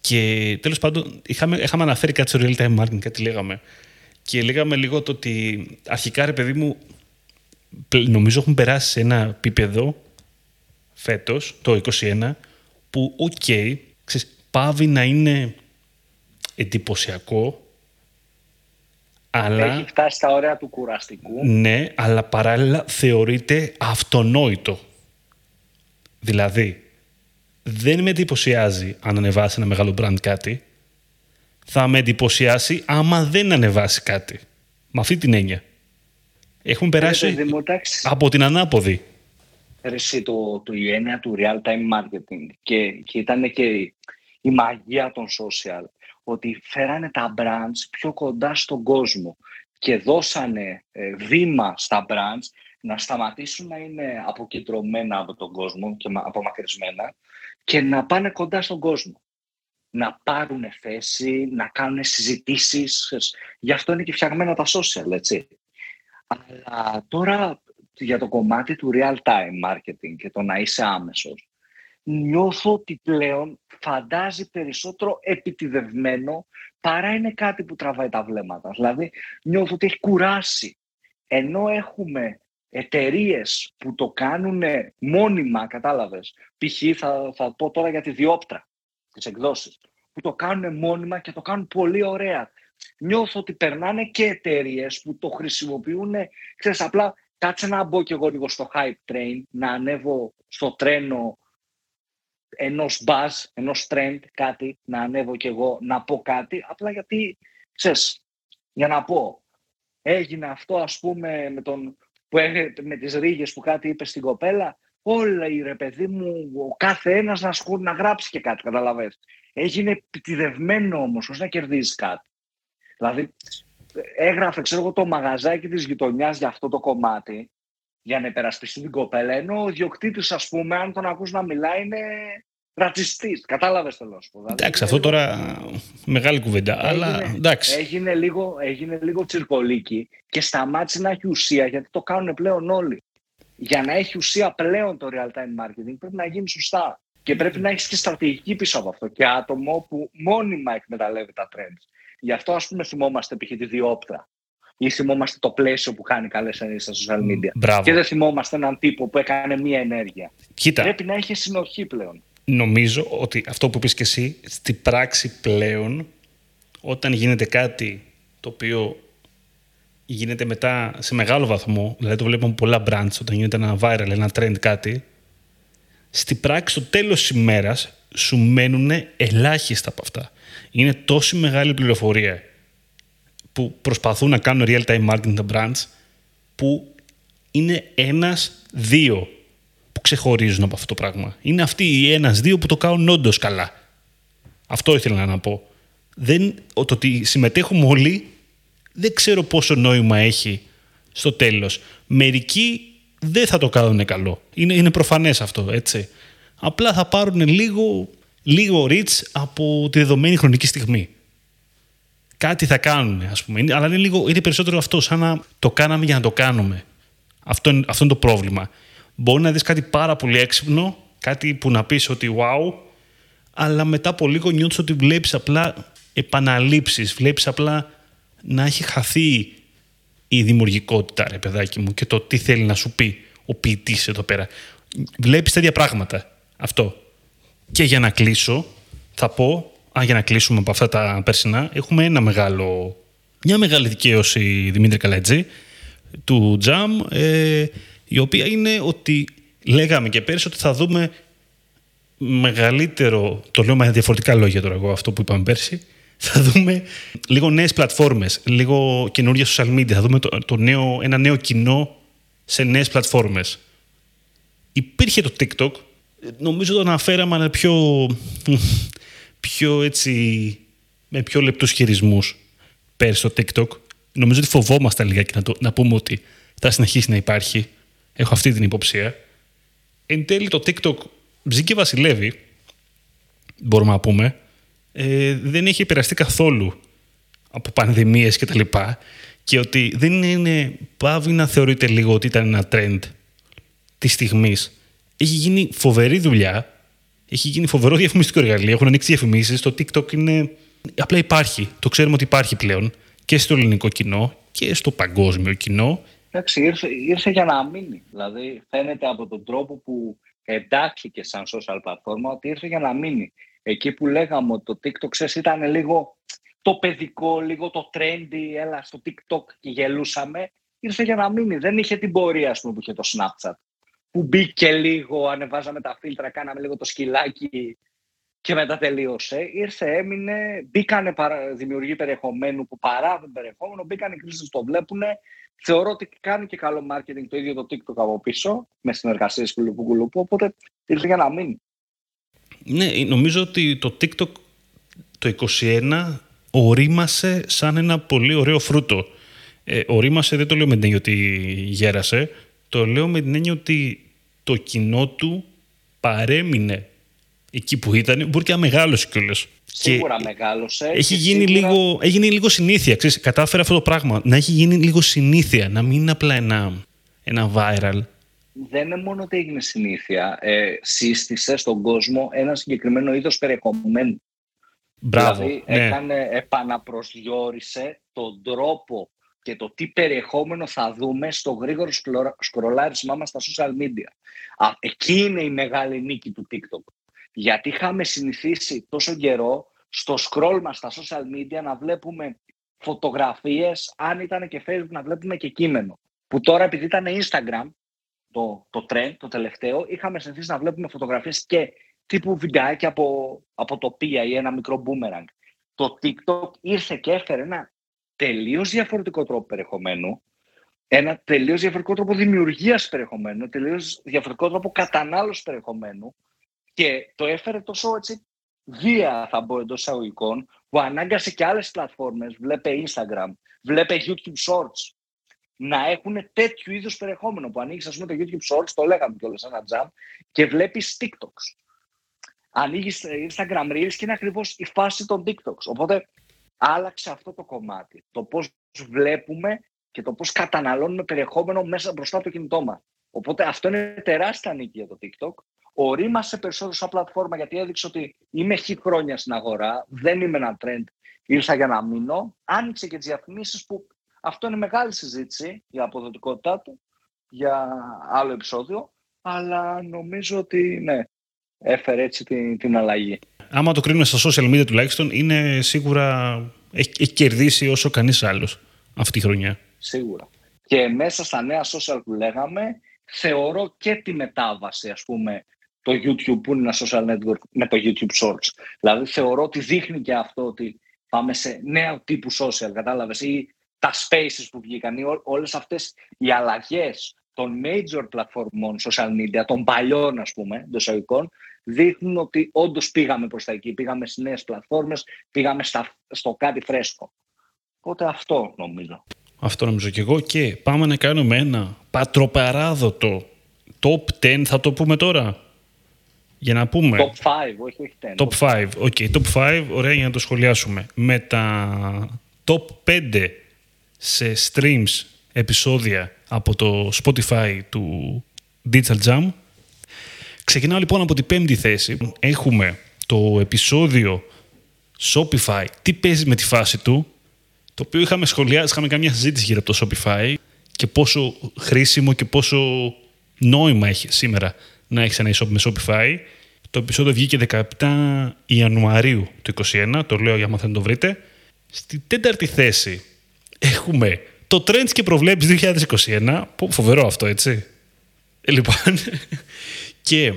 και τέλος πάντων, είχαμε, είχαμε αναφέρει κάτι στο real time marketing, κάτι λέγαμε. Και λέγαμε λίγο το ότι αρχικά, ρε παιδί μου, νομίζω έχουν περάσει σε ένα επίπεδο φέτος, το 2021, που, OK, okay, παύει να είναι εντυπωσιακό, αλλά... Έχει φτάσει στα όρια του κουραστικού. Ναι, αλλά παράλληλα θεωρείται αυτονόητο. Δηλαδή, δεν με εντυπωσιάζει αν ανεβάσει ένα μεγάλο brand κάτι. Θα με εντυπωσιάσει άμα δεν ανεβάσει κάτι. Με αυτή την έννοια. Έχουμε περάσει από την ανάποδη. Εσύ, το, το, η έννοια του real-time marketing και, και ήταν και η μαγεία των social ότι φέρανε τα brands πιο κοντά στον κόσμο και δώσανε ε, βήμα στα brands να σταματήσουν να είναι αποκεντρωμένα από τον κόσμο και απομακρυσμένα και να πάνε κοντά στον κόσμο. να πάρουν θέση, να κάνουν συζητήσεις. Γι' αυτό είναι και φτιαγμένα τα social, έτσι. Αλλά τώρα για το κομμάτι του real-time marketing και το να είσαι άμεσος, νιώθω ότι πλέον φαντάζει περισσότερο επιτιδευμένο παρά είναι κάτι που τραβάει τα βλέμματα. Δηλαδή, νιώθω ότι έχει κουράσει. Ενώ έχουμε εταιρείες που το κάνουν μόνιμα, κατάλαβες. Π.χ. Θα, θα πω τώρα για τη διόπτρα, τις εκδόσεις, που το κάνουν μόνιμα και το κάνουν πολύ ωραία. Νιώθω ότι περνάνε και εταιρείες που το χρησιμοποιούν, ξέρεις, απλά κάτσε να μπω κι εγώ λίγο στο hype train, να ανέβω στο τρένο ενός buzz, ενός trend, κάτι, να ανέβω κι εγώ, να πω κάτι, απλά γιατί, ξέρεις, για να πω, έγινε αυτό ας πούμε με, τον, που με τις ρίγες που κάτι είπε στην κοπέλα, όλα η ρε παιδί μου, ο κάθε ένας να, σκου, να γράψει και κάτι, καταλαβαίνεις. Έγινε επιτιδευμένο όμως, ώστε να κερδίζεις κάτι. Δηλαδή, έγραφε, ξέρω εγώ, το μαγαζάκι της γειτονιάς για αυτό το κομμάτι, για να υπερασπιστεί την κοπέλα, ενώ ο διοκτήτης, ας πούμε, αν τον ακούς να μιλάει, είναι ρατσιστής. Κατάλαβες το να σου πω. Δηλαδή, εντάξει, αυτό τώρα μεγάλη κουβέντα. Έγινε, αλλά εντάξει. Έγινε λίγο, έγινε λίγο τσιρκολίκι και σταμάτησε να έχει ουσία γιατί το κάνουν πλέον όλοι. Για να έχει ουσία πλέον το real time marketing πρέπει να γίνει σωστά. Και πρέπει να έχεις και στρατηγική πίσω από αυτό. Και άτομο που μόνιμα εκμεταλλεύει τα trends. Γι' αυτό, ας πούμε, θυμόμαστε π.χ. τη διόπτρα. Ή θυμόμαστε το πλαίσιο που κάνει καλές ενέργειες στα social media. Μπράβο. Και δεν θυμόμαστε έναν τύπο που έκανε μία ενέργεια. Κοίτα. Πρέπει να έχει συνοχή πλέον νομίζω ότι αυτό που πεις και εσύ, στην πράξη πλέον, όταν γίνεται κάτι το οποίο γίνεται μετά σε μεγάλο βαθμό, δηλαδή το βλέπουμε πολλά brands όταν γίνεται ένα viral, ένα trend κάτι, στην πράξη στο τέλος της ημέρας σου μένουν ελάχιστα από αυτά. Είναι τόση μεγάλη πληροφορία που προσπαθούν να κάνουν real-time marketing τα brands που είναι ένας, δύο ξεχωρίζουν από αυτό το πράγμα. Είναι αυτοί οι ένα-δύο που το κάνουν όντως καλά. Αυτό ήθελα να πω. Δεν, το ότι συμμετέχουμε όλοι δεν ξέρω πόσο νόημα έχει στο τέλος. Μερικοί δεν θα το κάνουν καλό. Είναι, είναι προφανές αυτό, έτσι. Απλά θα πάρουν λίγο, λίγο reach από τη δεδομένη χρονική στιγμή. Κάτι θα κάνουν, ας πούμε. αλλά είναι, λίγο, είναι περισσότερο αυτό, σαν να το κάναμε για να το κάνουμε. Αυτό, αυτό είναι το πρόβλημα. Μπορεί να δεις κάτι πάρα πολύ έξυπνο, κάτι που να πεις ότι wow, αλλά μετά από λίγο νιώθεις ότι βλέπεις απλά επαναλήψεις, βλέπεις απλά να έχει χαθεί η δημιουργικότητα, ρε παιδάκι μου, και το τι θέλει να σου πει ο ποιητής εδώ πέρα. Βλέπεις τέτοια πράγματα. Αυτό. Και για να κλείσω, θα πω, α, για να κλείσουμε από αυτά τα περσινά, έχουμε ένα μεγάλο, μια μεγάλη δικαίωση Δημήτρη Καλατζή του Jam, ε, η οποία είναι ότι λέγαμε και πέρυσι ότι θα δούμε μεγαλύτερο, το λέω με διαφορετικά λόγια τώρα εγώ αυτό που είπαμε πέρσι, θα δούμε λίγο νέες πλατφόρμες, λίγο καινούργια social media, θα δούμε το, το νέο, ένα νέο κοινό σε νέες πλατφόρμες. Υπήρχε το TikTok, νομίζω το αναφέραμε αλλά πιο, πιο έτσι, με πιο λεπτούς χειρισμούς πέρσι το TikTok. Νομίζω ότι φοβόμαστε λιγάκι να, το, να πούμε ότι θα συνεχίσει να υπάρχει. Έχω αυτή την υποψία. Εν τέλει το TikTok ζει και βασιλεύει, μπορούμε να πούμε. Ε, δεν έχει επηρεαστεί καθόλου από πανδημίες και τα λοιπά και ότι δεν είναι πάβει να θεωρείται λίγο ότι ήταν ένα trend της στιγμής. Έχει γίνει φοβερή δουλειά. Έχει γίνει φοβερό διαφημιστικό εργαλείο. Έχουν ανοίξει διαφημίσεις. Το TikTok είναι. Απλά υπάρχει. Το ξέρουμε ότι υπάρχει πλέον και στο ελληνικό κοινό και στο παγκόσμιο κοινό Εντάξει, ήρθε, ήρθε για να μείνει. Δηλαδή, φαίνεται από τον τρόπο που εντάχθηκε σαν social platform ότι ήρθε για να μείνει. Εκεί που λέγαμε ότι το TikTok, ξέρεις, ήταν λίγο το παιδικό, λίγο το trendy, έλα στο TikTok και γελούσαμε, ήρθε για να μείνει. Δεν είχε την πορεία, ας πούμε, που είχε το Snapchat. Που μπήκε λίγο, ανεβάζαμε τα φίλτρα, κάναμε λίγο το σκυλάκι και μετά τελείωσε. Ήρθε, έμεινε, μπήκανε δημιουργοί περιεχομένου που παράγουν περιεχόμενο, μπήκαν οι κρίσει το βλέπουν, Θεωρώ ότι κάνει και καλό marketing το ίδιο το TikTok από πίσω, με συνεργασίες κουλουπού κουλουπού, οπότε ήρθε για να μείνει. Ναι, νομίζω ότι το TikTok το 2021 ορίμασε σαν ένα πολύ ωραίο φρούτο. Ε, ορίμασε δεν το λέω με την έννοια ότι γέρασε, το λέω με την έννοια ότι το κοινό του παρέμεινε εκεί που ήταν, μπορεί και να μεγάλωσε κιόλας. Σίγουρα μεγάλωσε. Έχει γίνει, σίγουρα... λίγο, έγινε λίγο συνήθεια. Ξέρεις, κατάφερε αυτό το πράγμα να έχει γίνει λίγο συνήθεια, να μην είναι απλά ένα, ένα viral. Δεν είναι μόνο ότι έγινε συνήθεια. Ε, σύστησε στον κόσμο ένα συγκεκριμένο είδος περιεχομένου. Μπράβο, δηλαδή ναι. έκανε, επαναπροσδιορίσε τον τρόπο και το τι περιεχόμενο θα δούμε στο γρήγορο σκρολάρισμά μας στα social media. Α, εκεί είναι η μεγάλη νίκη του TikTok. Γιατί είχαμε συνηθίσει τόσο καιρό στο scroll μας στα social media να βλέπουμε φωτογραφίες, αν ήταν και Facebook να βλέπουμε και κείμενο. Που τώρα επειδή ήταν Instagram, το, το trend, το τελευταίο, είχαμε συνηθίσει να βλέπουμε φωτογραφίες και τύπου βιντεάκια από, από τοπία ή ένα μικρό boomerang. Το TikTok ήρθε και έφερε ένα τελείως διαφορετικό τρόπο περιεχομένου, ένα τελείως διαφορετικό τρόπο δημιουργίας περιεχομένου, τελείως διαφορετικό τρόπο κατανάλωσης περιεχομένου και το έφερε τόσο έτσι βία, θα πω εντός εισαγωγικών, που ανάγκασε και άλλες πλατφόρμες, βλέπε Instagram, βλέπε YouTube Shorts, να έχουν τέτοιου είδους περιεχόμενο. Που ανοίγεις, ας πούμε, το YouTube Shorts, το λέγαμε κιόλας ένα jump, και βλέπεις TikToks. Ανοίγεις Instagram Reels και είναι ακριβώς η φάση των TikToks. Οπότε άλλαξε αυτό το κομμάτι. Το πώς βλέπουμε και το πώς καταναλώνουμε περιεχόμενο μέσα μπροστά από το κινητό μας. Οπότε αυτό είναι τεράστια νίκη για το TikTok. Ορίμασε περισσότερο σαν πλατφόρμα γιατί έδειξε ότι είμαι χι χρόνια στην αγορά, δεν είμαι ένα trend, ήρθα για να μείνω. Άνοιξε και τις διαφημίσεις που αυτό είναι μεγάλη συζήτηση για αποδοτικότητά του, για άλλο επεισόδιο, αλλά νομίζω ότι ναι, έφερε έτσι την, την αλλαγή. Άμα το κρίνουμε στα social media τουλάχιστον, είναι σίγουρα έχει, έχει κερδίσει όσο κανείς άλλος αυτή τη χρονιά. Σίγουρα. Και μέσα στα νέα social που λέγαμε, θεωρώ και τη μετάβαση, ας πούμε, το YouTube που είναι ένα social network με το YouTube Shorts. Δηλαδή θεωρώ ότι δείχνει και αυτό ότι πάμε σε νέο τύπου social, κατάλαβες, ή τα spaces που βγήκαν, ή όλες αυτές οι αλλαγές των major πλατφορμών social media, των παλιών ας πούμε, των εισαγωγικών, δείχνουν ότι όντως πήγαμε προς τα εκεί, πήγαμε στις νέες πλατφόρμες, πήγαμε στα, στο κάτι φρέσκο. Οπότε αυτό νομίζω. Αυτό νομίζω και εγώ και πάμε να κάνουμε ένα πατροπαράδοτο top 10 θα το πούμε τώρα. Για να πούμε. Top 5, όχι, όχι 10. Top 5, OK. Okay. Top 5, ωραία για να το σχολιάσουμε. Με τα top 5 σε streams επεισόδια από το Spotify του Digital Jam. Ξεκινάω λοιπόν από την πέμπτη θέση. Έχουμε το επεισόδιο Shopify, τι παίζει με τη φάση του, το οποίο είχαμε σχολιάσει, είχαμε κάνει μια συζήτηση γύρω από το Shopify και πόσο χρήσιμο και πόσο νόημα έχει σήμερα να έχεις ένα e-shop με Shopify. Το επεισόδιο βγήκε 17 Ιανουαρίου του 2021, το λέω για να θέλετε να το βρείτε. Στη τέταρτη θέση έχουμε το Trends και προβλέψεις 2021. Φοβερό αυτό, έτσι. Ε, λοιπόν, (laughs) και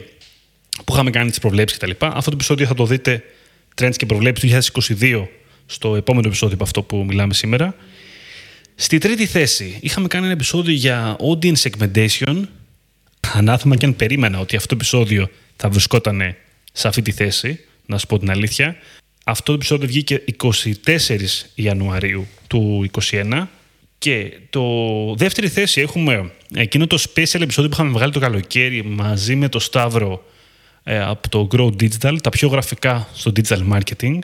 που είχαμε κάνει τις προβλέψεις και τα λοιπά. Αυτό το επεισόδιο θα το δείτε Trends και προβλέψεις 2022 στο επόμενο επεισόδιο από αυτό που μιλάμε σήμερα. Στη τρίτη θέση είχαμε κάνει ένα επεισόδιο για audience segmentation. Ανάθεμα και αν περίμενα ότι αυτό το επεισόδιο θα βρισκόταν σε αυτή τη θέση, να σου πω την αλήθεια. Αυτό το επεισόδιο βγήκε 24 Ιανουαρίου του 2021 και το δεύτερη θέση έχουμε εκείνο το special επεισόδιο που είχαμε βγάλει το καλοκαίρι μαζί με το Σταύρο ε, από το Grow Digital, τα πιο γραφικά στο digital marketing.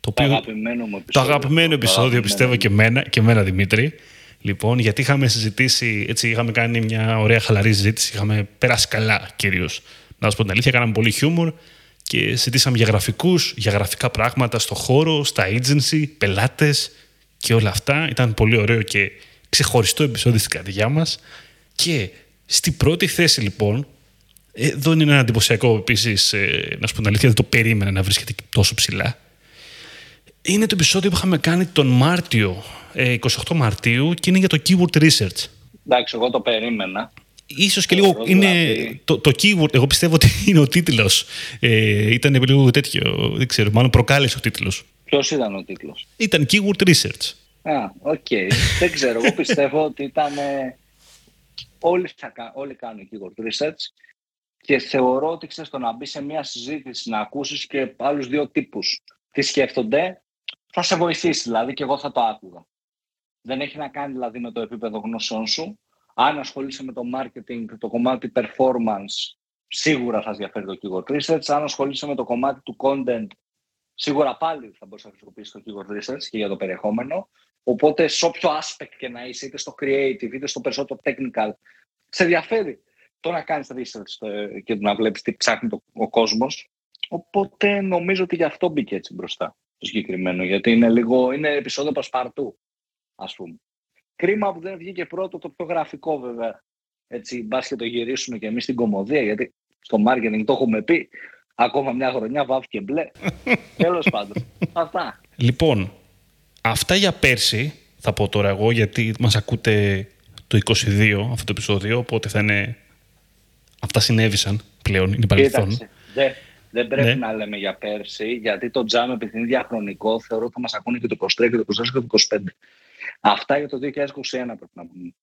Το, οποίο, αγαπημένο μου επεισόδιο. Το αγαπημένο επεισόδιο, πιστεύω και εμένα, και εμένα Δημήτρη. Λοιπόν, γιατί είχαμε συζητήσει, έτσι είχαμε κάνει μια ωραία χαλαρή συζήτηση, είχαμε περάσει καλά κυρίως. Να σα πω την αλήθεια, κάναμε πολύ χιούμορ και συζητήσαμε για γραφικούς, για γραφικά πράγματα στο χώρο, στα agency, πελάτες και όλα αυτά. Ήταν πολύ ωραίο και ξεχωριστό επεισόδιο στην καρδιά μας. Και στη πρώτη θέση λοιπόν, εδώ είναι ένα εντυπωσιακό επίσης, ε, να σου πω την αλήθεια, δεν το περίμενα να βρίσκεται τόσο ψηλά. Είναι το επεισόδιο που είχαμε κάνει τον Μάρτιο, 28 ε, Μαρτίου και είναι για το keyword research. Εντάξει, εγώ το περίμενα. Ίσως και λίγο είναι δηλαδή. το, το keyword, εγώ πιστεύω ότι (laughs) είναι ο τίτλος. Ε, ήταν λίγο τέτοιο, δεν ξέρω, μάλλον προκάλεσε ο τίτλος. Ποιος ήταν ο τίτλος; Ήταν keyword research. Α, OK. Okay. δεν ξέρω, εγώ πιστεύω ότι ήταν... Όλοι, όλοι κάνουν keyword research και θεωρώ ότι ξέρεις το να μπει σε μια συζήτηση, να ακούσεις και άλλους δύο τύπους τι σκέφτονται, θα σε βοηθήσει δηλαδή και εγώ θα το άκουγα. Δεν έχει να κάνει δηλαδή με το επίπεδο γνώσεών σου, αν ασχολείσαι με το marketing, το κομμάτι performance σίγουρα θα ενδιαφέρει το keyword research. Αν ασχολείσαι με το κομμάτι του content, σίγουρα πάλι θα μπορείς να χρησιμοποιήσεις το keyword research και για το περιεχόμενο. Οπότε, σε όποιο aspect και να είσαι, είτε στο creative, είτε στο περισσότερο technical, σε ενδιαφέρει το να κάνεις research και να βλέπεις τι ψάχνει το, ο κόσμος. Οπότε νομίζω ότι γι' αυτό μπήκε έτσι μπροστά το συγκεκριμένο, γιατί είναι λίγο, είναι επεισόδιο πασπαρτού, ας πούμε. Κρίμα που δεν βγήκε πρώτο το πιο γραφικό βέβαια. Έτσι, μπας και το γυρίσουμε και εμείς στην κομμωδία, γιατί στο marketing το έχουμε πει. Ακόμα μια χρονιά βάφηκε μπλε. (laughs) Τέλος πάντων. Αυτά. Λοιπόν, αυτά για πέρσι θα πω τώρα εγώ, γιατί μας ακούτε το 22 αυτό το επεισόδιο, οπότε θα είναι. Αυτά συνέβησαν πλέον, είναι παρελθόν. Δεν, δεν πρέπει ναι. να λέμε για πέρσι, γιατί το τζάμ επειδή είναι διαχρονικό, θεωρώ ότι θα μας ακούνε και το 23 και το 24 και το 25. Αυτά για το 2021 πρέπει να πούμε.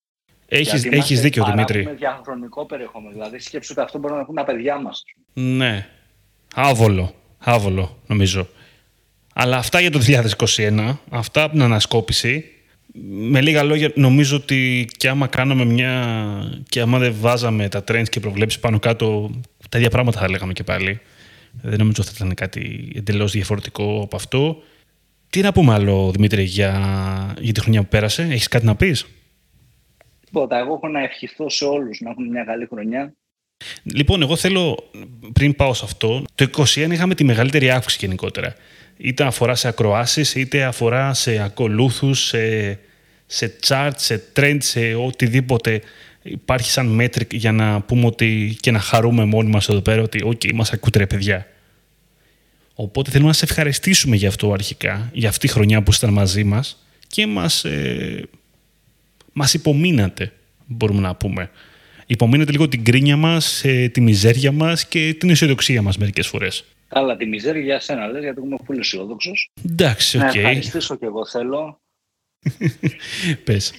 Έχεις, έχεις δίκιο, Δημήτρη. Έχουμε διαχρονικό περιεχόμενο. Δηλαδή, σκέψου ότι αυτό μπορεί να πούνε τα παιδιά μας. Ναι. Άβολο. Άβολο, νομίζω. Αλλά αυτά για το 2021, αυτά από την ανασκόπηση, με λίγα λόγια, νομίζω ότι και άμα κάναμε μια. και άμα δεν βάζαμε τα trends και προβλέψεις πάνω κάτω, τα ίδια πράγματα θα λέγαμε και πάλι. Δεν νομίζω ότι θα ήταν κάτι εντελώς διαφορετικό από αυτό. Τι να πούμε άλλο, Δημήτρη, για, για τη χρονιά που πέρασε; Έχεις κάτι να πεις; Τίποτα. Εγώ έχω να ευχηθώ σε όλους να έχουν μια καλή χρονιά. Λοιπόν, εγώ θέλω, πριν πάω σε αυτό, το 2021 είχαμε τη μεγαλύτερη αύξηση γενικότερα. Είτε αφορά σε ακροάσεις, είτε αφορά σε ακολούθους, σε, σε charts, σε trends, σε οτιδήποτε υπάρχει σαν metric για να πούμε ότι και να χαρούμε μόνοι μας εδώ πέρα ότι «ΟΚ, okay, μας ακούτε ρε παιδιά». Οπότε θέλουμε να σε ευχαριστήσουμε για αυτό αρχικά, για αυτή τη χρονιά που ήσταν μαζί μας και μας, ε, μας υπομείνατε, μπορούμε να πούμε. Υπομείνατε λίγο την γκρίνια μας, ε, τη μιζέρια μας και την αισιοδοξία μας μερικές φορές. Καλά, τη μιζέρια για σένα λες, γιατί είμαι πολύ αισιόδοξος. Εντάξει, OK. Okay. Να ευχαριστήσω και εγώ θέλω. (laughs) Πες.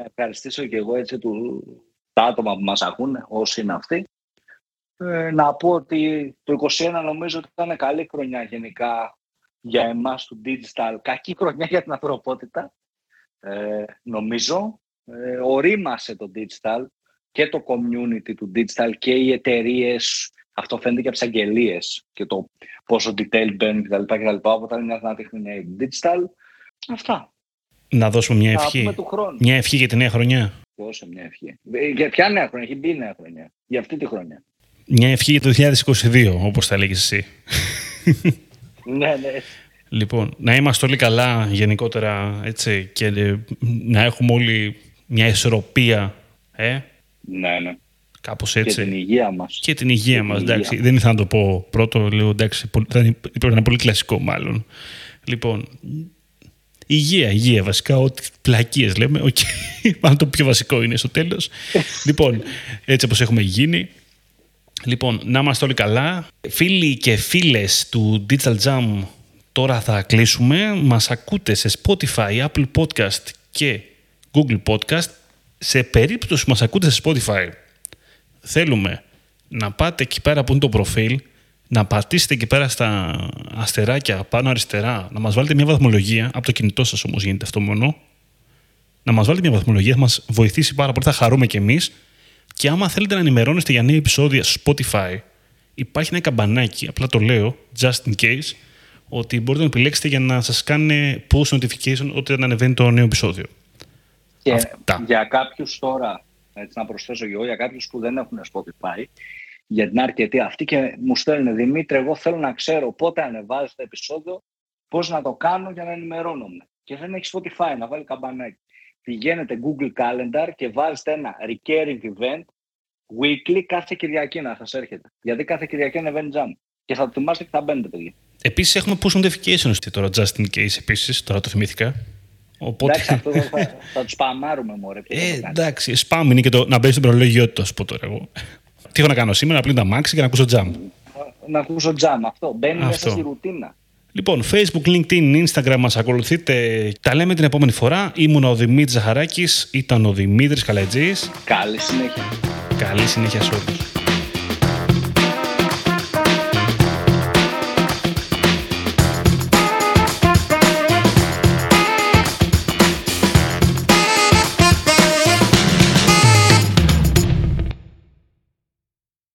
Να ευχαριστήσω και εγώ έτσι του, τα άτομα που μας ακούνε, όσοι είναι αυτοί. Ε, να πω ότι το 2021 νομίζω ότι ήταν καλή χρονιά γενικά για εμάς του digital. Κακή χρονιά για την ανθρωπότητα, ε, νομίζω. Ε, ορίμασε το digital και το community του digital και οι εταιρείες. Αυτό φαίνεται και από τις αγγελίες και το πόσο detail μπαίνουν κτλ. κτλ. Οπότε είναι μια δυνατή χρονιά για το digital. Αυτά. Να δώσουμε μια ευχή. Μια ευχή για τη νέα χρονιά. Δώσε μια ευχή; Ε, για ποια νέα χρονιά, έχει μπει νέα χρονιά. Για αυτή τη χρονιά. Μια ευχή για το 2022, όπως θα λέγεις εσύ. ναι, ναι. Λοιπόν, να είμαστε όλοι καλά γενικότερα έτσι, και να έχουμε όλοι μια ισορροπία. Ε; Ναι, ναι. Κάπως έτσι. Και την υγεία μας. Και την υγεία μας, εντάξει. Δεν ήθελα να το πω πρώτο, λέω εντάξει, πρέπει να είναι πολύ κλασικό μάλλον. Λοιπόν, υγεία, υγεία βασικά, ό,τι πλακίες λέμε, okay. (laughs) μάλλον το πιο βασικό είναι στο τέλος. (laughs) λοιπόν, έτσι όπως έχουμε γίνει. Λοιπόν, να είμαστε όλοι καλά. Φίλοι και φίλες του Digital Jam, τώρα θα κλείσουμε. Μας ακούτε σε Spotify, Apple Podcast και Google Podcast. Σε περίπτωση που μας ακούτε σε Spotify, θέλουμε να πάτε εκεί πέρα που είναι το προφίλ, να πατήσετε εκεί πέρα στα αστεράκια πάνω αριστερά, να μας βάλετε μια βαθμολογία, από το κινητό σας όμως γίνεται αυτό μόνο, να μας βάλετε μια βαθμολογία, θα μας βοηθήσει πάρα πολύ, θα χαρούμε κι εμείς και άμα θέλετε να ενημερώνεστε για νέα επεισόδια στο Spotify, υπάρχει ένα καμπανάκι, απλά το λέω, just in case, ότι μπορείτε να επιλέξετε για να σας κάνει post notification όταν ανεβαίνει το νέο επεισόδιο. Και Αυτά. για κάποιους τώρα, έτσι να προσθέσω και εγώ, για κάποιους που δεν έχουν Spotify, για την αρκετή αυτή και μου στέλνουν Δημήτρη, εγώ θέλω να ξέρω πότε ανεβάζεις το επεισόδιο, πώς να το κάνω για να ενημερώνομαι. Και δεν έχεις Spotify, να βάλει καμπανάκι πηγαίνετε Google Calendar και βάζετε ένα recurring event weekly κάθε Κυριακή να σας έρχεται. Γιατί κάθε Κυριακή ανεβαίνει jam. Και θα το θυμάστε και θα μπαίνετε, παιδιά. Επίσης έχουμε push notifications τώρα, just in case, επίσης, τώρα το θυμήθηκα. Οπότε... Εντάξει, αυτό θα, θα, θα τους σπαμάρουμε, μωρέ. Ε, εντάξει, spam είναι και το να μπαίνεις στην προλογιότητα, σου πω τώρα εγώ. Τι έχω να κάνω σήμερα, να πλύνω τα μάξι και να ακούσω jam. Να ακούσω jam, αυτό. Μπαίνει μέσα στη ρουτίνα. Λοιπόν, Facebook, LinkedIn, Instagram μας ακολουθείτε. Τα λέμε την επόμενη φορά. Ήμουν ο Δημήτρης Ζαχαράκης, ήταν ο Δημήτρης Καλετζής. Καλή συνέχεια. Καλή συνέχεια σε όλους.